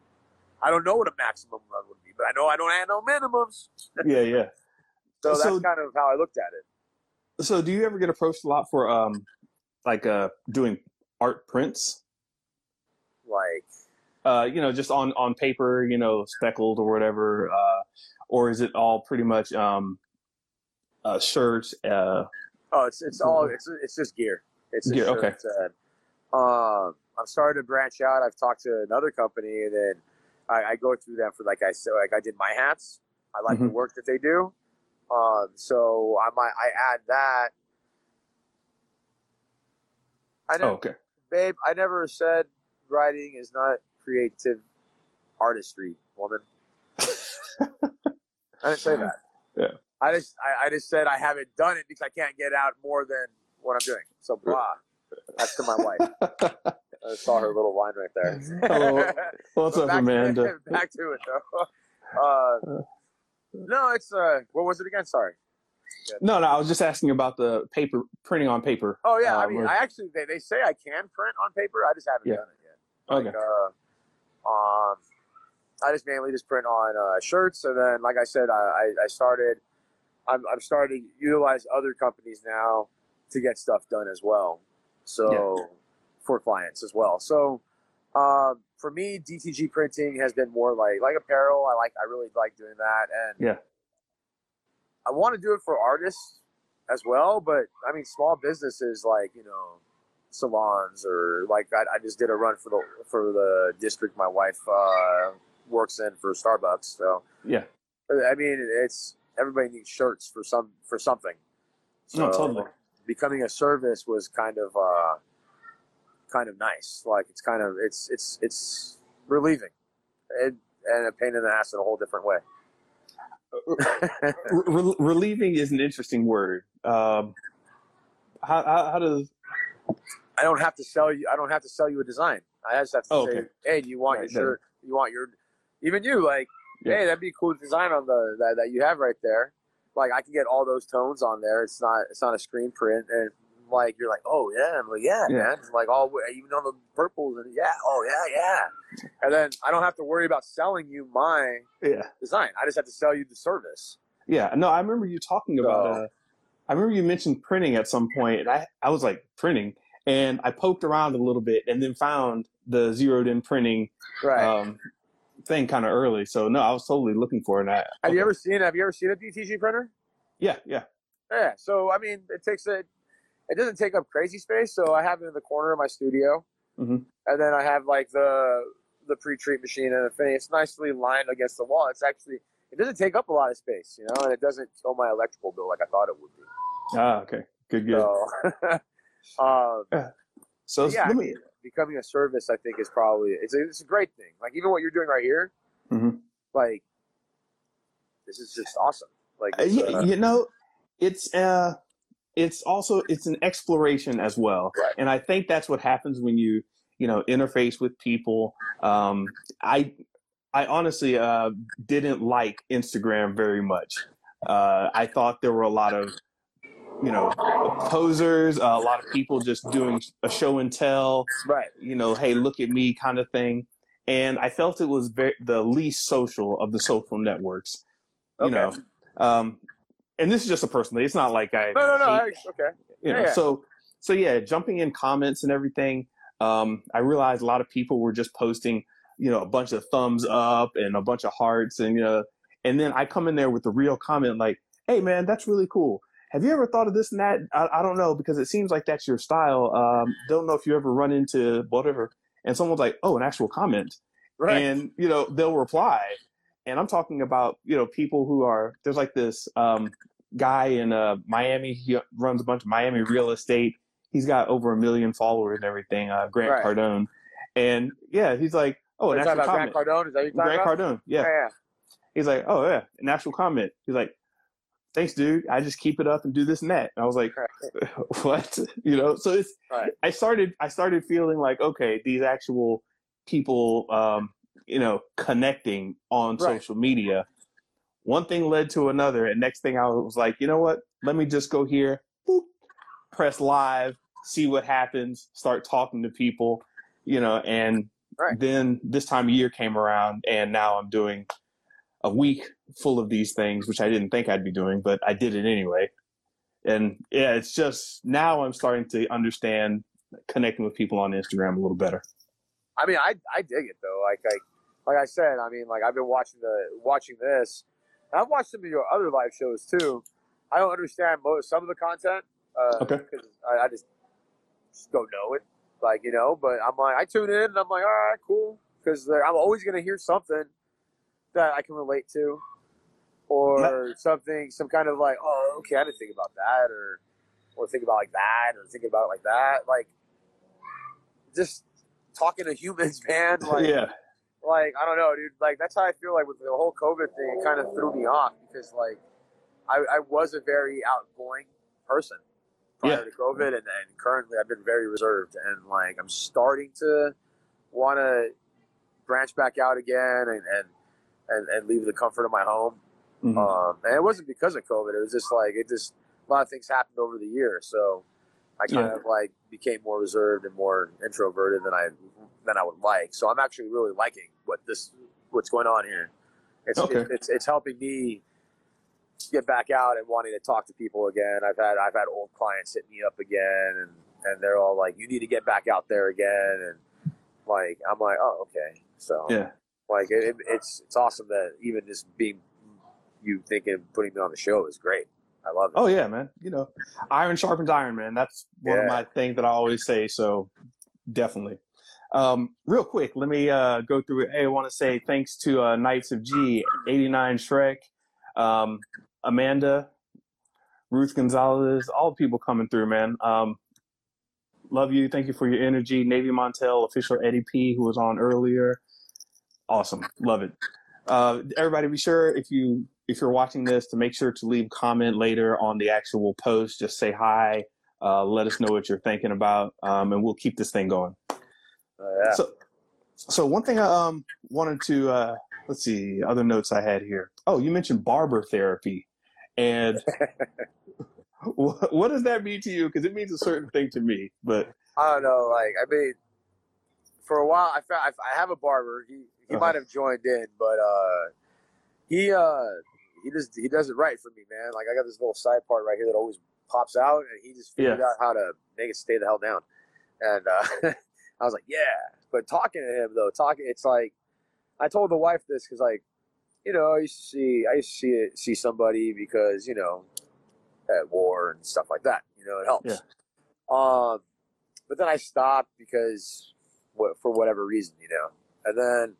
I don't know what a maximum run would be, but I know I don't have no minimums. Yeah, yeah. So that's So- kind of how I looked at it. So, do you ever get approached a lot for um, like uh, doing art prints? Like uh, you know, just on on paper, you know, speckled or whatever, uh, or is it all pretty much um, uh, shirts? Uh, oh, it's it's all it's it's just gear. It's Gear, okay. Uh, um, I'm starting to branch out. I've talked to another company, and then I, I go through them for like I said, like I did my hats. I like the Mhm. work that they do. Um, so I might I add that. I oh, okay. babe. I never said writing is not creative artistry, woman. I didn't say that. Yeah. I just I, I just said I haven't done it because I can't get out more than what I'm doing. So blah. That's to my wife. I saw her little line right there. Hello. What's But up, Amanda? back to it though. Uh, no, it's uh, what was it again? Sorry. No, no, I was just asking about the paper printing on paper. Oh yeah, I Um, mean, or- I actually they, they say I can print on paper. I just haven't Yeah. done it yet. Okay. Uh, um, I just mainly just print on uh, shirts, and then like I said, I, I, I started. I'm I'm starting to utilize other companies now to get stuff done as well. So for clients as well. So um, for me, DTG printing has been more like like apparel. I like I really like doing that, and Yeah. I want to do it for artists as well. But I mean, small businesses like you know salons or like I, I just did a run for the for the district my wife uh, works in for Starbucks. So Yeah. I mean, it's everybody needs shirts for some for something. No, totally. Becoming a service was kind of uh, kind of nice. Like it's kind of it's it's it's relieving, and, and a pain in the ass in a whole different way. Re- re- relieving is an interesting word. Um, how, how, how does? I don't have to sell you. I don't have to sell you a design. I just have to Oh, say, okay. hey, do you want Right, your then. shirt? You want your, even you like, Yeah. hey, that'd be a cool design on the that, that you have right there. Like I can get all those tones on there. It's not it's not a screen print, and like you're like, oh yeah, I'm like yeah, Yeah. man. Like all even on the purples and yeah, oh yeah, yeah. And then I don't have to worry about selling you my Yeah, design. I just have to sell you the service. yeah. No, I remember you talking about. So- Uh, I remember you mentioned printing at some point, and I I was like printing, and I poked around a little bit, and then found the zeroed in printing Right. um, thing kind of early. So no, I was totally looking for it. I, have you ever seen Have you ever seen a DTG printer? Yeah, yeah. Yeah. So I mean, it takes a. It doesn't take up crazy space, so I have it in the corner of my studio, Mhm. and then I have like the the pre-treat machine and the thing. It's nicely lined against the wall. It's actually it doesn't take up a lot of space, you know, and it doesn't kill my electrical bill like I thought it would be. Ah, okay. Good, good. So, um, so yeah, let me. becoming a service, I think, is probably it's a, it's a great thing. Like even what you're doing right here, Mhm. like this is just awesome. Like Uh, uh, you know, it's uh, it's also it's an exploration as well, Right. and I think that's what happens when you you know interface with people. Um, I I honestly uh, didn't like Instagram very much. Uh, I thought there were a lot of you know posers, uh, a lot of people just doing a show and tell. right. You know, hey, look at me, kind of thing. And I felt it was very, the least social of the social networks. You Okay. know, um, and this is just a personal. It's not like I. No, no, no. I, okay. you know, Yeah, yeah. so so yeah, jumping in comments and everything. Um, I realized a lot of people were just posting, you know, a bunch of thumbs up and a bunch of hearts, and you know, and then I come in there with the real comment like, "Hey, man, that's really cool. Have you ever thought of this and that? I, I don't know because it seems like that's your style. Um, don't know if you ever run into whatever." And someone's like, "Oh, an actual comment." Right. and you know they'll reply and i'm talking about you know people who are there's like this um, guy in uh, miami he runs a bunch of miami real estate he's got over a million followers and everything uh, grant Right. cardone and yeah he's like oh an actual comment Grant Cardone? Is that talking grant about? cardone yeah. yeah. he's like oh yeah an actual comment he's like thanks dude i just keep it up and do this and that and i was like Right. what you know so it's Right. i started i started feeling like okay these actual people um you know connecting on Right. social media one thing led to another and next thing i was like you know what let me just go here boop, press live see what happens start talking to people you know and Right. then this time of year came around and now i'm doing a week full of these things which i didn't think i'd be doing but i did it anyway and yeah it's just now i'm starting to understand connecting with people on instagram a little better I mean, I I dig it though. Like like like I said, I mean, like I've been watching the watching this. And I've watched some of your other live shows too. I don't understand most some of the content. Uh, Okay. Because I, I just just don't know it. Like you know, but I'm like I tune in and I'm like, all right, cool. Because I'm always gonna hear something that I can relate to, or something, some kind of like, oh, okay, I didn't think about that, or or think about like that, or think about it like that, like just talking to humans, man. Like, yeah. Like I don't know, dude. Like that's how I feel like with the whole COVID thing. It kind of threw me off because like I, I was a very outgoing person prior Yeah. to COVID, and, and currently I've been very reserved. And like I'm starting to want to branch back out again and and, and and leave the comfort of my home. Mhm. Um, and it wasn't because of COVID. It was just like it just a lot of things happened over the year, so I kind Yeah. of like became more reserved and more introverted than I than I would like. So I'm actually really liking what this what's going on here. It's Okay. it, it's it's helping me get back out and wanting to talk to people again. I've had I've had old clients hit me up again, and and they're all like, "You need to get back out there again," and like I'm like, "Oh, okay." So Yeah. like it, it- it's it's awesome that even just being you thinking of putting me on the show is great. I love it. Oh yeah, man. You know, iron sharpens iron, man. That's one of my things that I always say. So definitely. Um, real quick, let me uh, go through it. Hey, I want to say thanks to uh, Knights of G, 89 Shrek, um, Amanda, Ruth Gonzalez, all the people coming through, man. Um, love you. Thank you for your energy. Navy Montel, official Eddie P, who was on earlier. Awesome. Love it. Uh, everybody, be sure if you if you're watching this to make sure to leave comment later on the actual post. Just say hi. Uh, let us know what you're thinking about, um, and we'll keep this thing going. Yeah. So, so one thing I um wanted to uh, let's see other notes I had here. Oh, you mentioned barber therapy, and what, what does that mean to you? Because it means a certain thing to me. But I don't know. Like I mean, for a while I found I, I have a barber. He he Uh-huh. might have joined in, but uh, he uh he just he does it right for me, man. Like I got this little side part right here that always pops out, and he just figured Yeah. out how to make it stay the hell down. And uh, I was like, yeah. But talking to him though, talking, it's like I told the wife this because like you know I used to see I used to see it, see somebody because you know at war and stuff like that. You know it helps. Yeah. Um, but then I stopped because what for whatever reason, you know. And then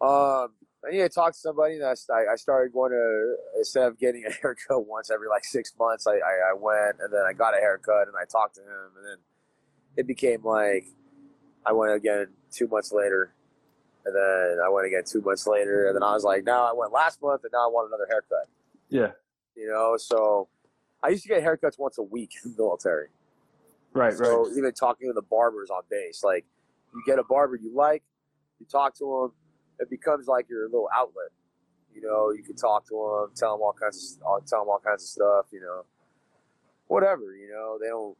um, I need to talk to somebody. And I, I started going to instead of getting a haircut once every like six months, I, I, I went and then I got a haircut and I talked to him, and then it became like I went again two months later. And then I went again two months later, and then I was like, "Now I went last month, and now I want another haircut." yeah, You know, so I used to get haircuts once a week in the military. right, So right, even talking to the barbers on base, like you get a barber you like, you talk to them, it becomes like your little outlet. You know, you can talk to them, tell them all kinds of, uh, tell them all kinds of stuff. You know, whatever. You know, they don't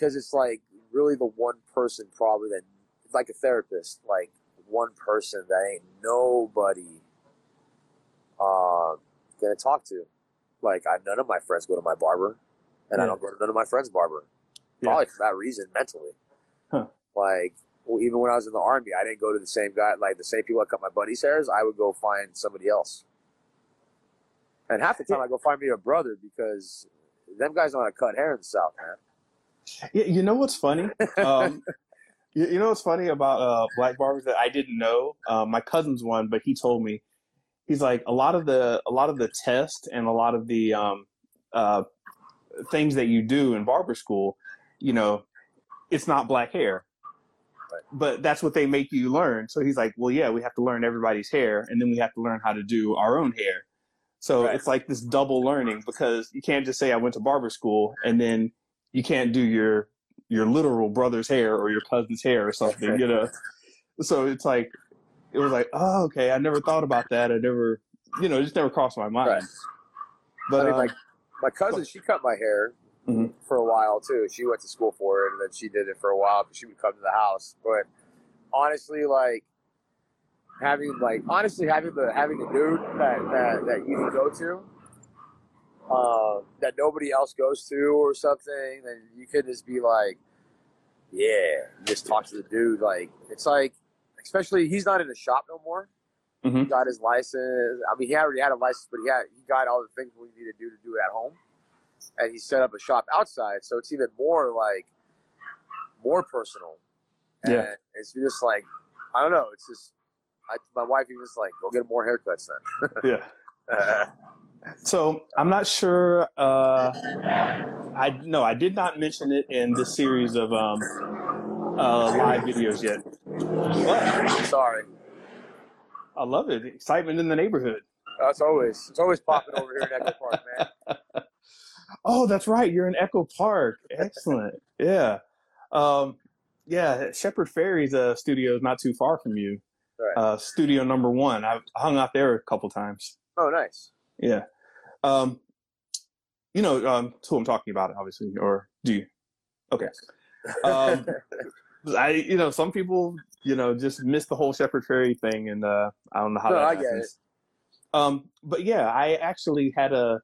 because it's like really the one person probably that it's like a therapist, like one person that ain't nobody uh, gonna talk to. Like I, none of my friends go to my barber, and I don't go to none of my friends' barber Yeah. probably for that reason mentally. Huh. Like well, even when I was in the army, I didn't go to the same guy, like the same people that cut my buddy's hairs. I would go find somebody else, and half the time I go find me a brother because them guys know how to cut hair in the south, man. Yeah, you know what's funny? Um, you, you know what's funny about uh, black barbers that I didn't know? Um, my cousin's one, but he told me he's like a lot of the a lot of the tests and a lot of the um, uh, things that you do in barber school. You know, it's not black hair, but that's what they make you learn. So he's like, well, yeah, we have to learn everybody's hair, and then we have to learn how to do our own hair. So Right. it's like this double learning because you can't just say I went to barber school and then you can't do your your literal brother's hair or your cousin's hair or something, you know. So it's like it was like, oh, okay, I never thought about that. I never, you know, it just never crossed my mind. Right. But I mean, um, like my cousin, she cut my hair Mhm. for a while too. She went to school for it, and then she did it for a while because she would come to the house. But honestly, like having like honestly having the having a dude that that, that you can go to. Uh, that nobody else goes to or something, then you could just be like, Yeah, just talk to the dude. Like it's like, especially he's not in the shop no more. Mhm. He got his license. I mean, he already had a license, but he had he got all the things we need to do to do it at home, and he set up a shop outside. So it's even more like more personal. And Yeah. it's just like I don't know. It's just I, my wife even was like, "Go get more haircuts then." Yeah. So I'm not sure. Uh, I no, I did not mention it in this series of um, uh, live videos yet. But Sorry. I love it. Excitement in the neighborhood. That's always it's always popping over here in Echo Park, man. Oh, that's right. You're in Echo Park. Excellent. yeah. Um, yeah. Shepard Fairey's uh, studio is not too far from you. Right. Uh, studio number one. I've hung out there a couple times. Oh, nice. Yeah. Um, you know um, who I'm talking about, obviously, or do you? Okay. Um, I, you know, some people, you know, just miss the whole Shepard Fairey thing, and uh, I don't know how No, that I happens. Um, but yeah, I actually had a.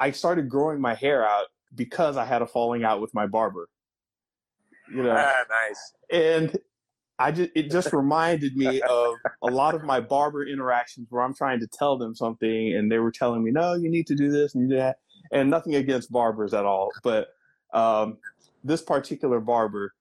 I started growing my hair out because I had a falling out with my barber. You know, Ah, nice. and I just it just reminded me of a lot of my barber interactions where I'm trying to tell them something and they were telling me, no, you need to do this and do that, and nothing against barbers at all, but um, this particular barber,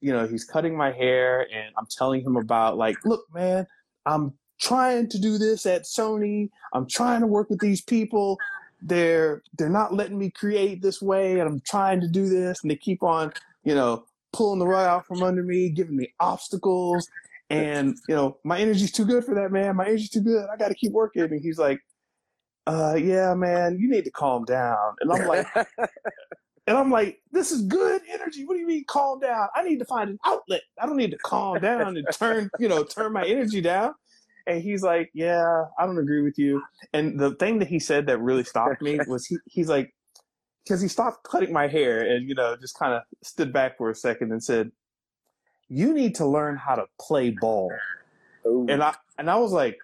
you know, he's cutting my hair and I'm telling him about like, look, man, I'm trying to do this at Sony. I'm trying to work with these people. They're they're not letting me create this way, and I'm trying to do this, and they keep on, you know, pulling the rug out from under me, giving me obstacles, and you know, my energy's too good for that, man. My energy's too good. I got to keep working. And he's like, uh, yeah, man, you need to calm down. And I'm like, and I'm like, this is good energy. What do you mean calm down? I need to find an outlet. I don't need to calm down and turn, you know, turn my energy down. And he's like, yeah, I don't agree with you. And the thing that he said that really stopped me was he, he's like, because he stopped cutting my hair and, you know, just kind of stood back for a second and said, you need to learn how to play ball. Ooh, And I, and I was like,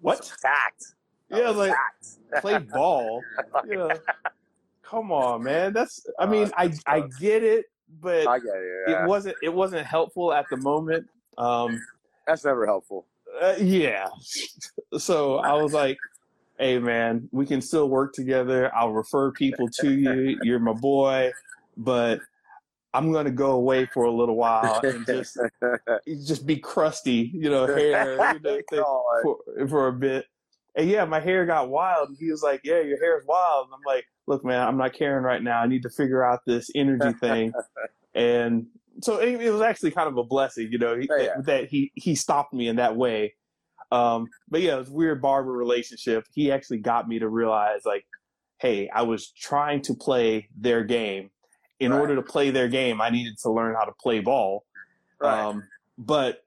what? Fact. Yeah, like, Fact. play ball. You know, come on, man. That's. I mean, I I get it, but I get it. Yeah. it wasn't it wasn't helpful at the moment. Um, That's never helpful. uh, yeah. So I was like, "Hey, man, we can still work together. I'll refer people to you. You're my boy, but." I'm gonna go away for a little while and just just be crusty, you know, hair, you know, thing for, for a bit. And yeah, my hair got wild. And he was like, "Yeah, your hair's wild." And I'm like, "Look, man, I'm not caring right now. I need to figure out this energy thing." and so it, it was actually kind of a blessing, you know, Oh, yeah. that he he stopped me in that way. Um, but yeah, it was a weird barber relationship. He actually got me to realize, like, hey, I was trying to play their game. In Right. order to play their game, I needed to learn how to play ball. Right. Um, but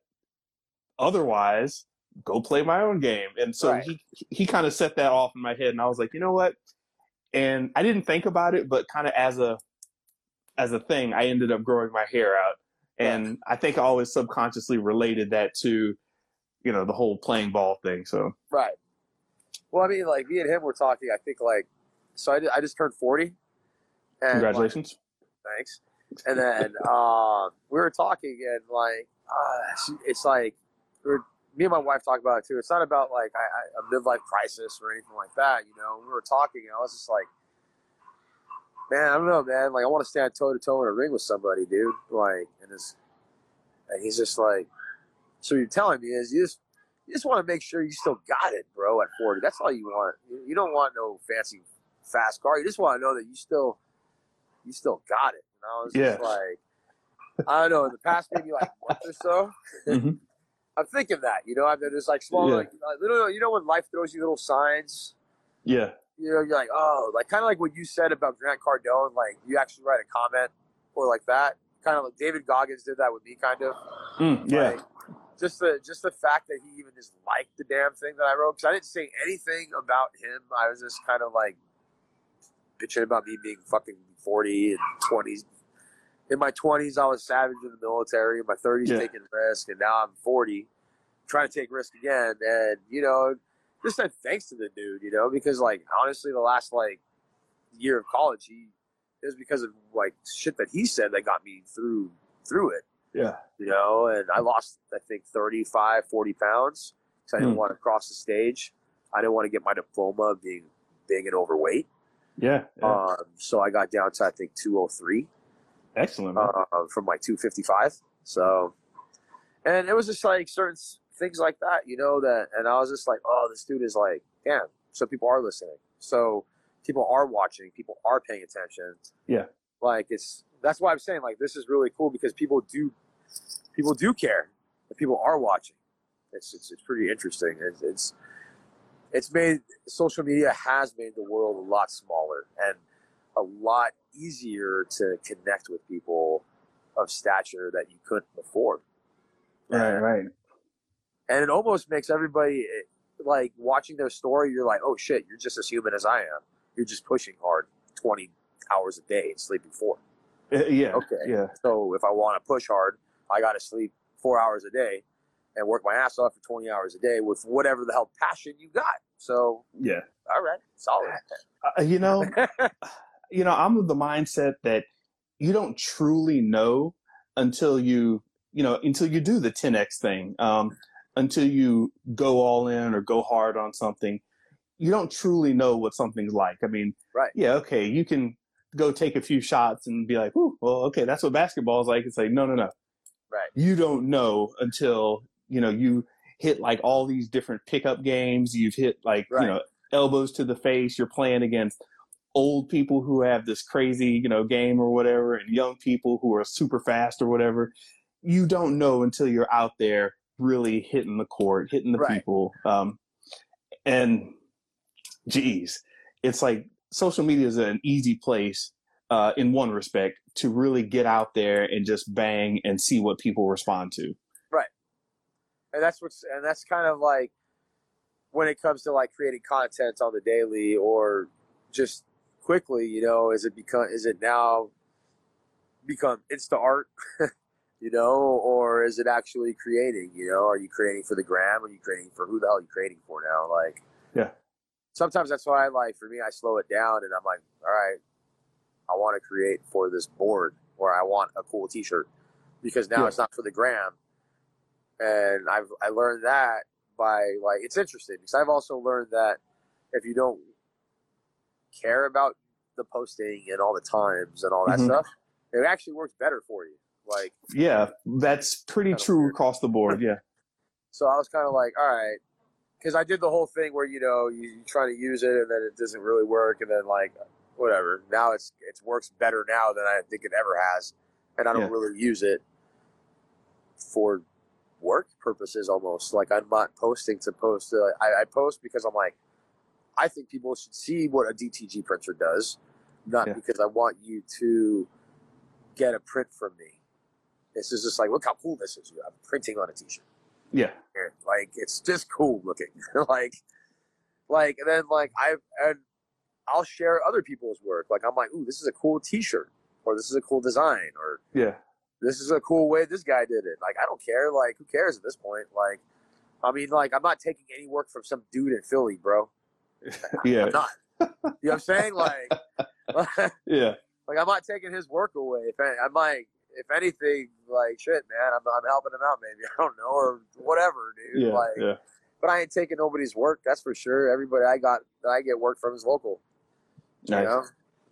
otherwise, go play my own game. And so Right. he he kind of set that off in my head, and I was like, you know what? And I didn't think about it, but kind of as a as a thing, I ended up growing my hair out, and I think I always subconsciously related that to, you know, the whole playing ball thing. So Right. Well, I mean, like me and him were talking. I think like, so I, did, I just turned forty. And, like, congratulations. thanks. And then um, we were talking, and like, uh, it's like, we were, me and my wife talk about it too. It's not about like I, I, a midlife crisis or anything like that. You know, we were talking, and I was just like, man, I don't know, man. Like, I want to stand toe to toe in a ring with somebody, dude. Like, and it's, and he's just like, so you're telling me is you just you just want to make sure you still got it, bro. At 40, that's all you want. You, you don't want no fancy fast car. You just want to know that you still you still got it. And I was just like, I don't know. In the past maybe like month or so, Mhm. I'm thinking that. You know, I mean, there's like small, Yeah. like uh, little. You know, when life throws you little signs. Yeah, You know, you're like, oh, like kind of like what you said about Grant Cardone. Like you actually write a comment or like that. Kind of like David Goggins did that with me, kind of. Mm, yeah, Like, just the just the fact that he even just liked the damn thing that I wrote because I didn't say anything about him. I was just kind of like bitching about me being fucking forty and twenties. In my twenties, I was savage in the military. In my thirties, Yeah. taking risk, and now I'm forty, trying to take risk again. And you know, just said thanks to the dude. You know, because like honestly, the last like year of college, he it was because of like shit that he said that got me through through it. Yeah. You know, and I lost, I think, 35, 40 pounds because I didn't Hmm. want to cross the stage. I didn't want to get my diploma of being big and overweight. Yeah. yeah. Um, so I got down to, I think, 203 Excellent. Uh, from like 255. So, and it was just like certain things like that, you know, that, and I was just like, oh, this dude is like, damn. So people are listening. So people are watching. People are paying attention. Yeah. Like it's that's why I'm saying like this is really cool because people do people do care. And people are watching. It's it's, it's pretty interesting. It's, it's it's made social media has made the world a lot smaller and a lot easier to connect with people of stature that you couldn't before. right. Right. And it almost makes everybody like watching their story. You're like, oh shit, you're just as human as I am. You're just pushing hard, twenty hours a day and sleeping four. Uh, yeah. Okay. Yeah. So if I want to push hard, I got to sleep four hours a day and work my ass off for 20 hours a day with whatever the hell passion you got. So, Yeah. all right, solid. Uh, you know, you know, I'm of the mindset that you don't truly know until you, you know, until you do the 10x thing, um, until you go all in or go hard on something. You don't truly know what something's like. I mean, Right. Yeah, okay, you can go take a few shots and be like, "Ooh, well, okay, that's what basketball is like." It's like, no, no, no. You don't know until you know you hit like all these different pickup games. You've hit like Right. you know elbows to the face. You're playing against old people who have this crazy, you know, game or whatever, and young people who are super fast or whatever. You don't know until you're out there really hitting the court, hitting the Right. people. Um, and geez, it's like social media is an easy place uh, in one respect to really get out there and just bang and see what people respond to. Right. And that's what's, and that's kind of like when it comes to like creating content on the daily or just quickly, you know, is it become, is it now become Insta art, you know, or is it actually creating, you know, are you creating for the gram? Are you creating for who the hell are you creating for now? Like, Yeah. sometimes that's why I like for me I slow it down and I'm like, all right, I want to create for this board or I want a cool T-shirt because now Yeah. it's not for the gram. And I've I learned that by like it's interesting because I've also learned that if you don't care about the posting and all the times and all that Mhm. stuff, it actually works better for you. Like Yeah, that's pretty true weird. across the board. Yeah. So I was kind of like, all right, because I did the whole thing where you know you, you try to use it and then it doesn't really work, and then like whatever. Now it's it works better now than I think it ever has, and I don't Yeah. really use it for work purposes almost. Like I'm not posting to post. Uh, I, I post because I'm like, I think people should see what a DTG printer does, not Yeah. because I want you to get a print from me. This is just like, look how cool this is. I'm printing on a T-shirt Yeah. Like it's just cool looking. like like and then like I've and I'll share other people's work. Like I'm like, ooh, this is a cool t shirt or this is a cool design or Yeah. this is a cool way this guy did it. Like I don't care. Like who cares at this point? Like I mean like I'm not taking any work from some dude in Philly, bro. Yeah. I'm not. You know what I'm saying? Like Yeah. like I'm not taking his work away. If any, I might if anything, like shit, man, I'm, I'm helping him out maybe. I don't know, or whatever, dude. Yeah. like Yeah. but I ain't taking nobody's work. That's for sure. Everybody I got that I get work from is local. Nice. You know,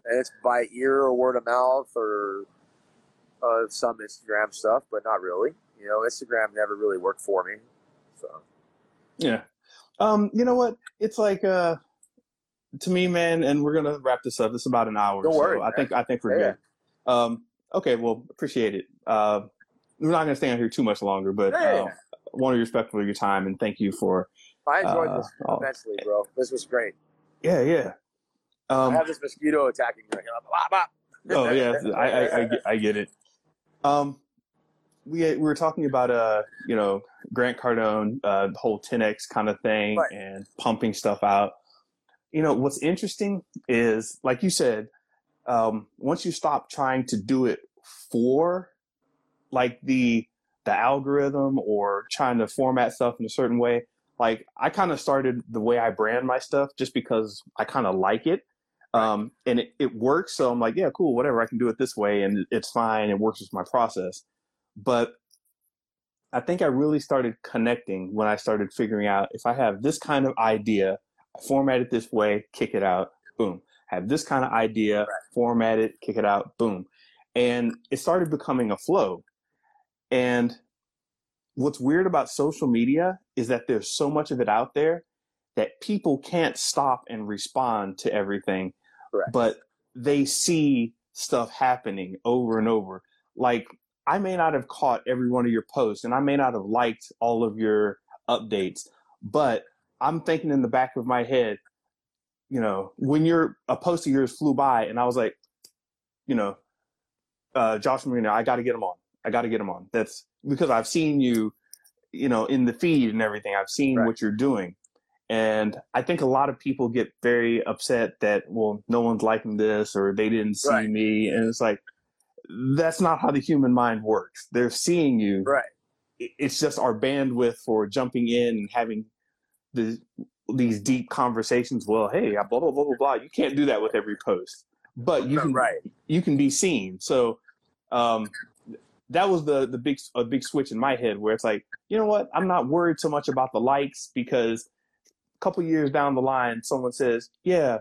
and it's by ear or word of mouth or uh, some Instagram stuff, but not really. You know, Instagram never really worked for me. So Yeah. Um, you know what? It's like uh to me, man, and we're gonna wrap this up. It's about an hour. Don't so worry, I think I think we're Yeah. good. Um, okay, well, appreciate it. Uh, we're not gonna stay on here too much longer, but Yeah. I want to be respectful of your time and thank you for I enjoyed uh, this immensely, bro. This was great. yeah, yeah. I Um, have this mosquito attacking me. right blah. oh yeah, I, I, I, get, I get it. Um, we we were talking about uh, you know, Grant Cardone, uh, the whole 10x kind of thing, Right. and pumping stuff out. You know, what's interesting is, like you said, um, once you stop trying to do it for, like the the algorithm or trying to format stuff in a certain way. Like I kind of started the way I brand my stuff just because I kind of like it um, and it, it works. So I'm like, yeah, cool, whatever. I can do it this way, and it's fine. It works with my process. but I think I really started connecting when I started figuring out if I have this kind of idea, format it this way, kick it out, boom. Have this kind of idea, right. format it, kick it out, boom. And it started becoming a flow. And what's weird about social media is that there's so much of it out there that people can't stop and respond to everything, Correct. but they see stuff happening over and over. Like I may not have caught every one of your posts and I may not have liked all of your updates, but I'm thinking in the back of my head, you know, when your a post of yours flew by and I was like, you know, uh, Josh Marino, I got to get him on. I got to get him on. That's because I've seen you, you know, in the feed and everything. I've seen right. what you're doing. And I think a lot of people get very upset that, well, no one's liking this or they didn't see right. me. And it's like, that's not how the human mind works. They're seeing you. Right. It's just our bandwidth for jumping in and having the, these deep conversations. Well, hey, blah, blah, blah, blah, blah. You can't do that with every post, but you can, right. you can be seen. So, um, that was the the big a big switch in my head where it's like you know what i'm not worried so much about the likes because couple years down the line someone says yeah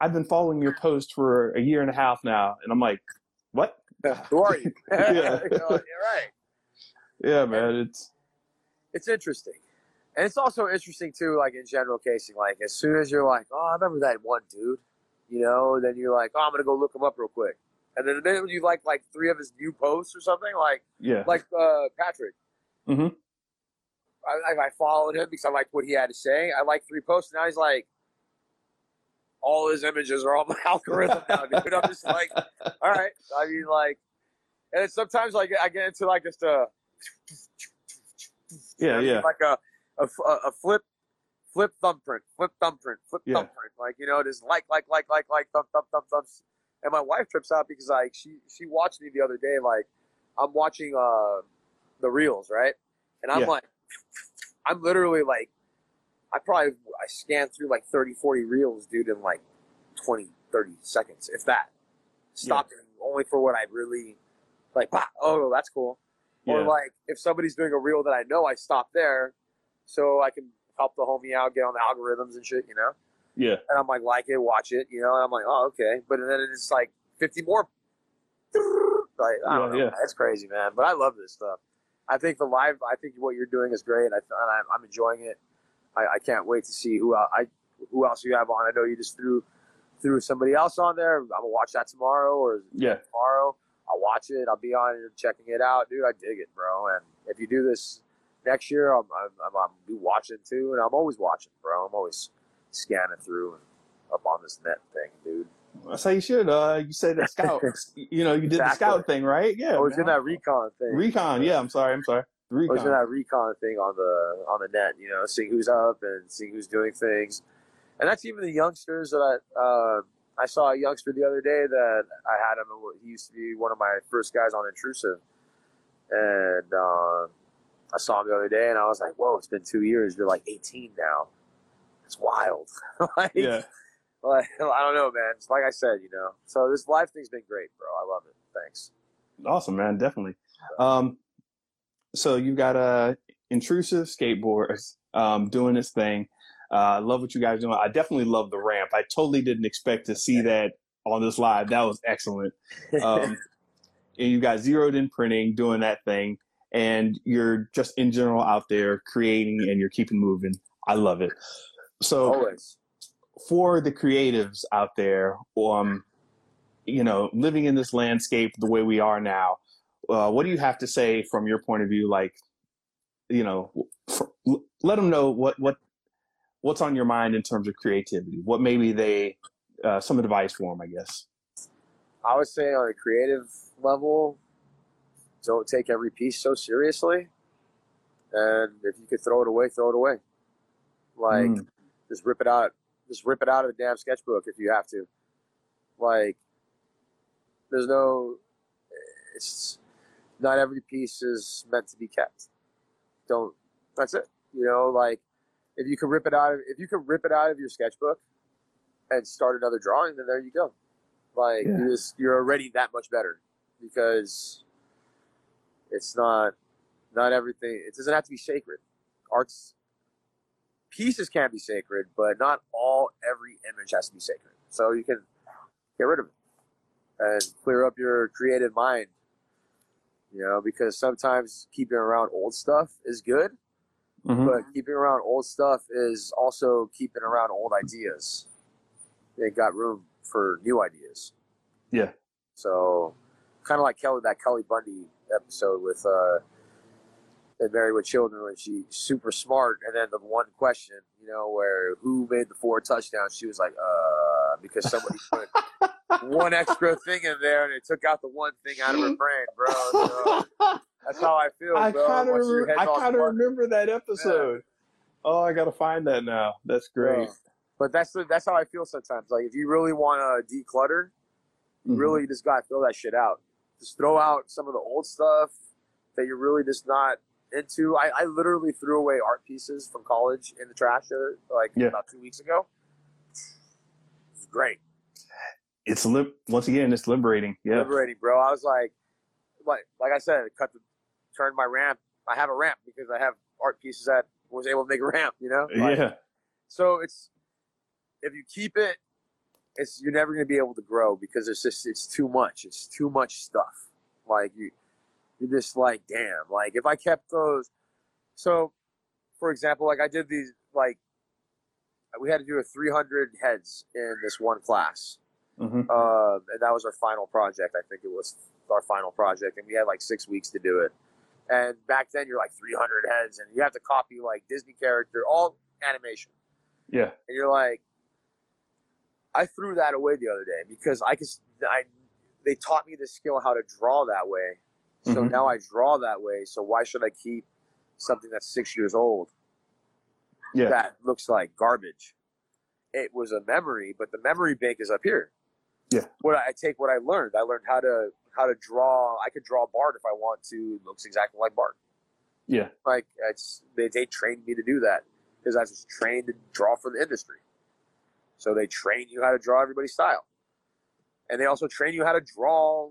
i've been following your post for a year and a half now. And i'm like what? Who are you? Yeah. you are right. Yeah man it's it's interesting. And it's also interesting too like in general casing like as soon as you're like oh i remember that one dude you know then you're like oh i'm gonna go look him up real quick. And then the minute you like like three of his new posts or something, like yeah, like uh, Patrick. Mm-hmm. I, I followed him because I liked what he had to say. I like three posts. And now he's like, all his images are on my algorithm now, dude. I'm just like, all right. I mean, like, and sometimes like I get into like just a, yeah, yeah, like a, a, a flip, flip thumbprint, flip thumbprint, flip yeah. thumbprint. Like you know, just like, like, like, like, like, thump, thump, thump, thump and my wife trips out because like she she watched me the other day like I'm watching uh the reels right, and I'm yeah. like I'm literally like I probably I scanned through like 30 40 reels dude in like 20 30 seconds if that stopped yeah. only for what I really like oh that's cool yeah. or like if somebody's doing a reel that I know I stop there so I can help the homie out get on the algorithms and shit you know yeah. And I'm like, like it, watch it, you know. And I'm like, oh, okay. But then it's like 50 more. Like, I don't yeah, know. Yeah. That's crazy, man. But I love this stuff. I think the live, I think what you're doing is great. I, I'm enjoying it. I, I can't wait to see who I who else you have on. I know you just threw threw somebody else on there. I'm gonna watch that tomorrow or yeah tomorrow. I'll watch it. I'll be on it, checking it out, dude. I dig it, bro. And if you do this next year, I'm I'm, I'm, I'm be watching too, and I'm always watching, bro. I'm always scanning through and up on this net thing, dude. That's how you should. Uh, you said the scout. you know, you did exactly. the scout thing, right? Yeah. I was in that recon thing. Recon. Yeah. I'm sorry. I'm sorry. Recon. I was in that recon thing on the on the net. You know, seeing who's up and seeing who's doing things, and that's even the youngsters that I. Uh, I saw a youngster the other day that I had him. He used to be one of my first guys on intrusive, and uh, I saw him the other day, and I was like, "Whoa, it's been two years. You're like 18 now." it's wild. like, yeah. Like, I don't know, man. It's like I said, you know. So this live thing's been great, bro. I love it. Thanks. Awesome, man. Definitely. Um, so you got a intrusive skateboarders um, doing this thing. Uh, I uh, love what you guys doing. I definitely love the ramp. I totally didn't expect to see that on this live. That was excellent. Um, and you got zeroed in printing, doing that thing, and you're just in general out there creating and you're keeping moving. I love it. So Always. For the creatives out there, um, you know, living in this landscape the way we are now, uh, what do you have to say from your point of view? Like, you know, for, let them know what what what's on your mind in terms of creativity. What maybe they uh, some advice for them, I guess. I would say on a creative level, don't take every piece so seriously. And if you could throw it away, throw it away. Like, mm just rip it out. Just rip it out of the damn sketchbook if you have to. Like, there's no. It's not every piece is meant to be kept. Don't. That's it. You know, like if you can rip it out of if you can rip it out of your sketchbook and start another drawing, then there you go. Like yeah. you're, just, you're already that much better because It's not not everything. It doesn't have to be sacred. Arts pieces can be sacred, but not all every image has to be sacred. So you can get rid of it and clear up your creative mind. You know, because sometimes keeping around old stuff is good, Mhm. but keeping around old stuff is also keeping around old ideas. They got room for new ideas. Yeah. So, kind of like Kelly, that Kelly Bundy episode with uh, in Married with Children, when she's super smart, and then the one question, you know, where who made the four touchdowns? She was like, uh, because somebody put one extra thing in there, and it took out the one thing out of her brain, bro. So that's how I feel, I bro. kind of Once I kind of remember that episode. Oh, I gotta find that now. That's great. Yeah. But that's the, that's how I feel sometimes. Like if you really want to declutter, you Mhm. really just got to throw that shit out. Just throw out some of the old stuff that you're really just not into. I, I literally threw away art pieces from college in the trash like Yeah. about two weeks ago. It's great, It's li- once again, it's liberating. Yeah. liberating, bro. I was like, like like I said, cut the turned my ramp. I have a ramp because I have art pieces that was able to make a ramp. You know, Like, yeah. So it's if you keep it, it's you're never going to be able to grow because it's just it's too much. It's too much stuff. Like you, you're just like, damn. Like if I kept those, so for example, like I did these like we had to do a 300 heads in this one class, hmm uh, and that was our final project. I think it was our final project, and we had like six weeks to do it. And back then, you're like 300 heads, and you have to copy like Disney character, all animation Yeah. and you're like, I threw that away the other day because I could, I, they taught me the skill how to draw that way. So Mhm. now I draw that way. So why should I keep something that's six years old Yeah. that looks like garbage? It was a memory, but the memory bank is up here. Yeah. What I I take what I learned. I learned how to how to draw. I could draw Bart if I want to. It looks exactly like Bart Yeah. like it's they, they trained me to do that because I was trained to draw for the industry. So they train you how to draw everybody's style, and they also train you how to draw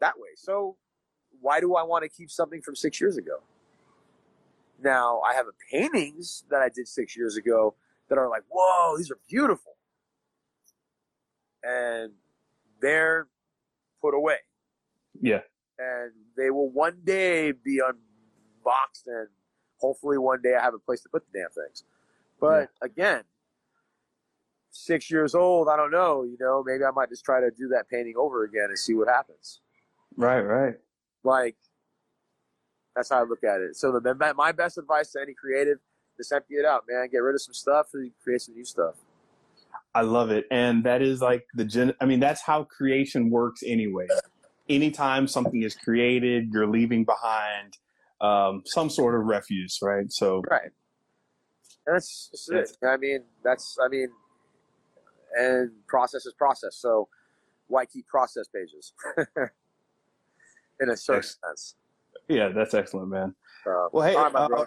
that way. So why do I want to keep something from six years ago? Now I have a paintings that I did six years ago that are like, whoa, these are beautiful, and they're put away Yeah. and they will one day be unboxed and hopefully one day I have a place to put the damn things. But again, six years old, I don't know, you know, maybe I might just try to do that painting over again and see what happens. Right. Right. Like, that's how I look at it. So the my best advice to any creative, just empty it out, man. Get rid of some stuff and create some new stuff. I love it. And that is like the gen I mean, that's how creation works anyway. Anytime something is created, you're leaving behind um, some sort of refuse, right? So Right. And that's just it. I mean, that's I mean, and process is process. So why keep process pages? In a certain Yes. sense. yeah, that's excellent, man. So, Well, hey, all right, my uh, bro.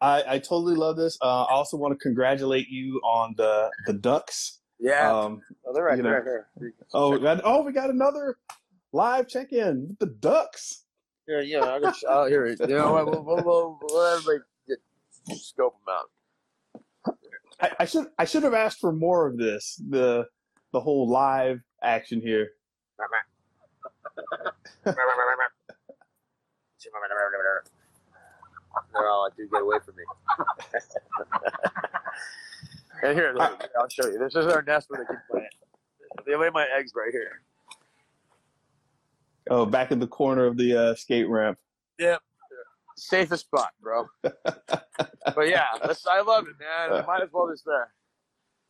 I, I totally love this. Uh, I also want to congratulate you on the the ducks. yeah. Um, oh, they're right, you know. right here. oh, we got, oh, we got another live check in with the ducks. Here, yeah. I got, oh, here. You know what? We'll, we'll, we'll, we'll everybody get, scope them out. I, I should I should have asked for more of this. The the whole live action here. They're all like, dude, get away from me. and here, look, I'll show you. This is our nest where they keep playing. They lay my eggs right here. Oh, back in the corner of the uh, skate ramp. Yep. Safest spot, bro. but yeah, that's, I love it, man. I might as well just there.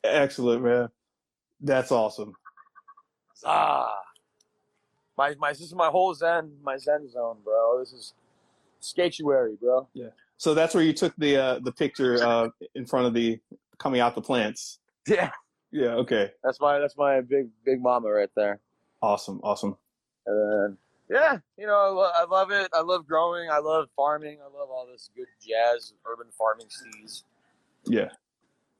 Excellent, man. That's awesome. Ah, my my this is my whole zen my zen zone, bro. This is skatuary, bro. Yeah. So that's where you took the uh, the picture uh, in front of the coming out the plants. Yeah, Yeah. Okay. that's my that's my big big mama right there. Awesome. Awesome. And yeah, you know, I, lo- I love it. I love growing. I love farming. I love all this good jazz, urban farming steez. Yeah.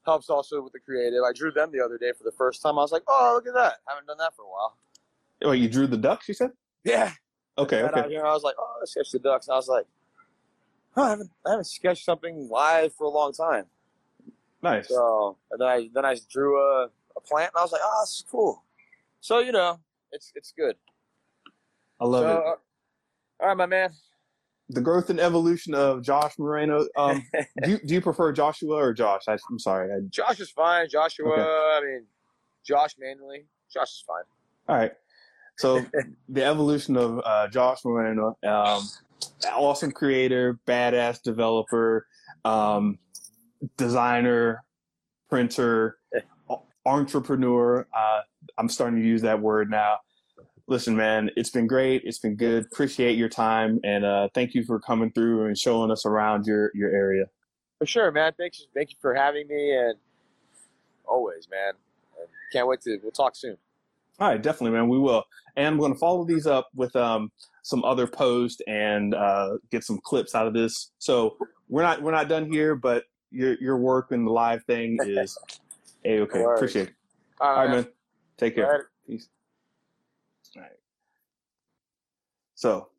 Helps also with the creative. I drew them the other day for the first time. I was like, oh, look at that. Haven't done that for a while. Oh, you drew the ducks. You said. Yeah. Okay, out okay. here, I was like, oh, let's sketch the ducks. And I was like, huh, I haven't, I haven't sketched something live for a long time. Nice. So and then I then I drew a, a plant, and I was like, oh, this is cool. So you know, it's it's good. I love so, it. uh, all right, my man. The growth and evolution of Josh Moreno. Um, do you, do you prefer Joshua or Josh? I, I'm sorry. I, Josh is fine. Joshua, Okay. I mean, Josh manually. Josh is fine. all right. So the evolution of uh, Josh Moreno, um, awesome creator, badass developer, um, designer, printer, entrepreneur. Uh, I'm starting to use that word now. Listen, man, it's been great. It's been good. Appreciate your time, and uh, thank you for coming through and showing us around your your area. For sure, man. Thanks, thank you for having me, and always, man. Can't wait to. We'll talk soon. All right, definitely, man. We will, and I'm going to follow these up with um, some other posts and uh, get some clips out of this. So we're not we're not done here, but your your work and the live thing is a okay. Appreciate it. All All right, man. Take care. Peace. All right. So,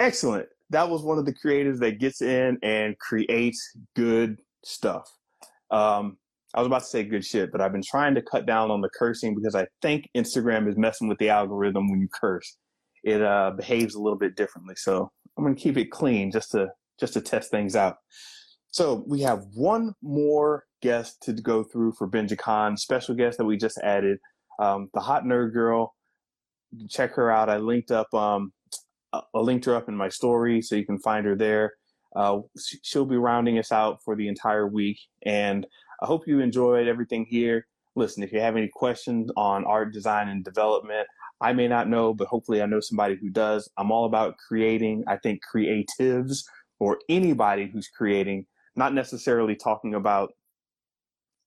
excellent. That was one of the creators that gets in and creates good stuff. Um, I was about to say good shit, but I've been trying to cut down on the cursing because I think Instagram is messing with the algorithm when you curse. It uh, behaves a little bit differently. So I'm gonna keep it clean just to just to test things out. So we have one more guest to go through for BenjaCon, special guest that we just added, um, the hot nerd girl. Check her out. I linked up um, I I linked her up in my story, so you can find her there. Uh, she'll be rounding us out for the entire week, and I hope you enjoyed everything here. Listen, if you have any questions on art design and development, I may not know, but hopefully I know somebody who does. I'm all about creating. I think creatives or anybody who's creating, not necessarily talking about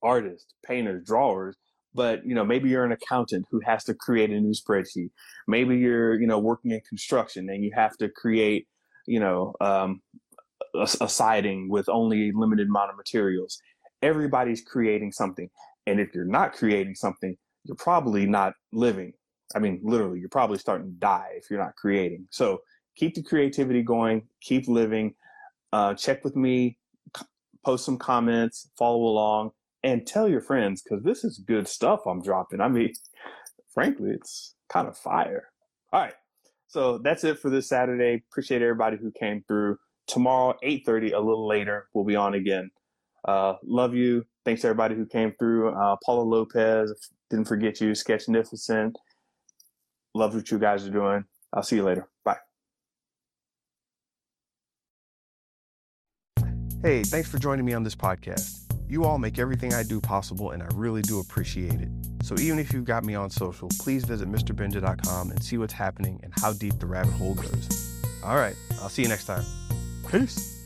artists, painters, drawers, but you know, maybe you're an accountant who has to create a new spreadsheet. Maybe you're, you know, working in construction and you have to create, you know, um, a, a siding with only limited amount of materials. Everybody's creating something. And if you're not creating something, you're probably not living. I mean, literally, you're probably starting to die if you're not creating. So keep the creativity going, keep living. Uh, check with me, post some comments, follow along, and tell your friends because this is good stuff I'm dropping. I mean, frankly, it's kind of fire. All right. So that's it for this Saturday. Appreciate everybody who came through. Tomorrow, 8.30, a little later, we'll be on again. Uh, love you. Thanks to everybody who came through. Uh, Paula Lopez, didn't forget you. Sketch Sketchnificent. Love what you guys are doing. I'll see you later. Bye. Hey, thanks for joining me on this podcast. You all make everything I do possible, and I really do appreciate it. So even if you've got me on social, please visit MrBenja.com and see what's happening and how deep the rabbit hole goes. All right, I'll see you next time. Peace.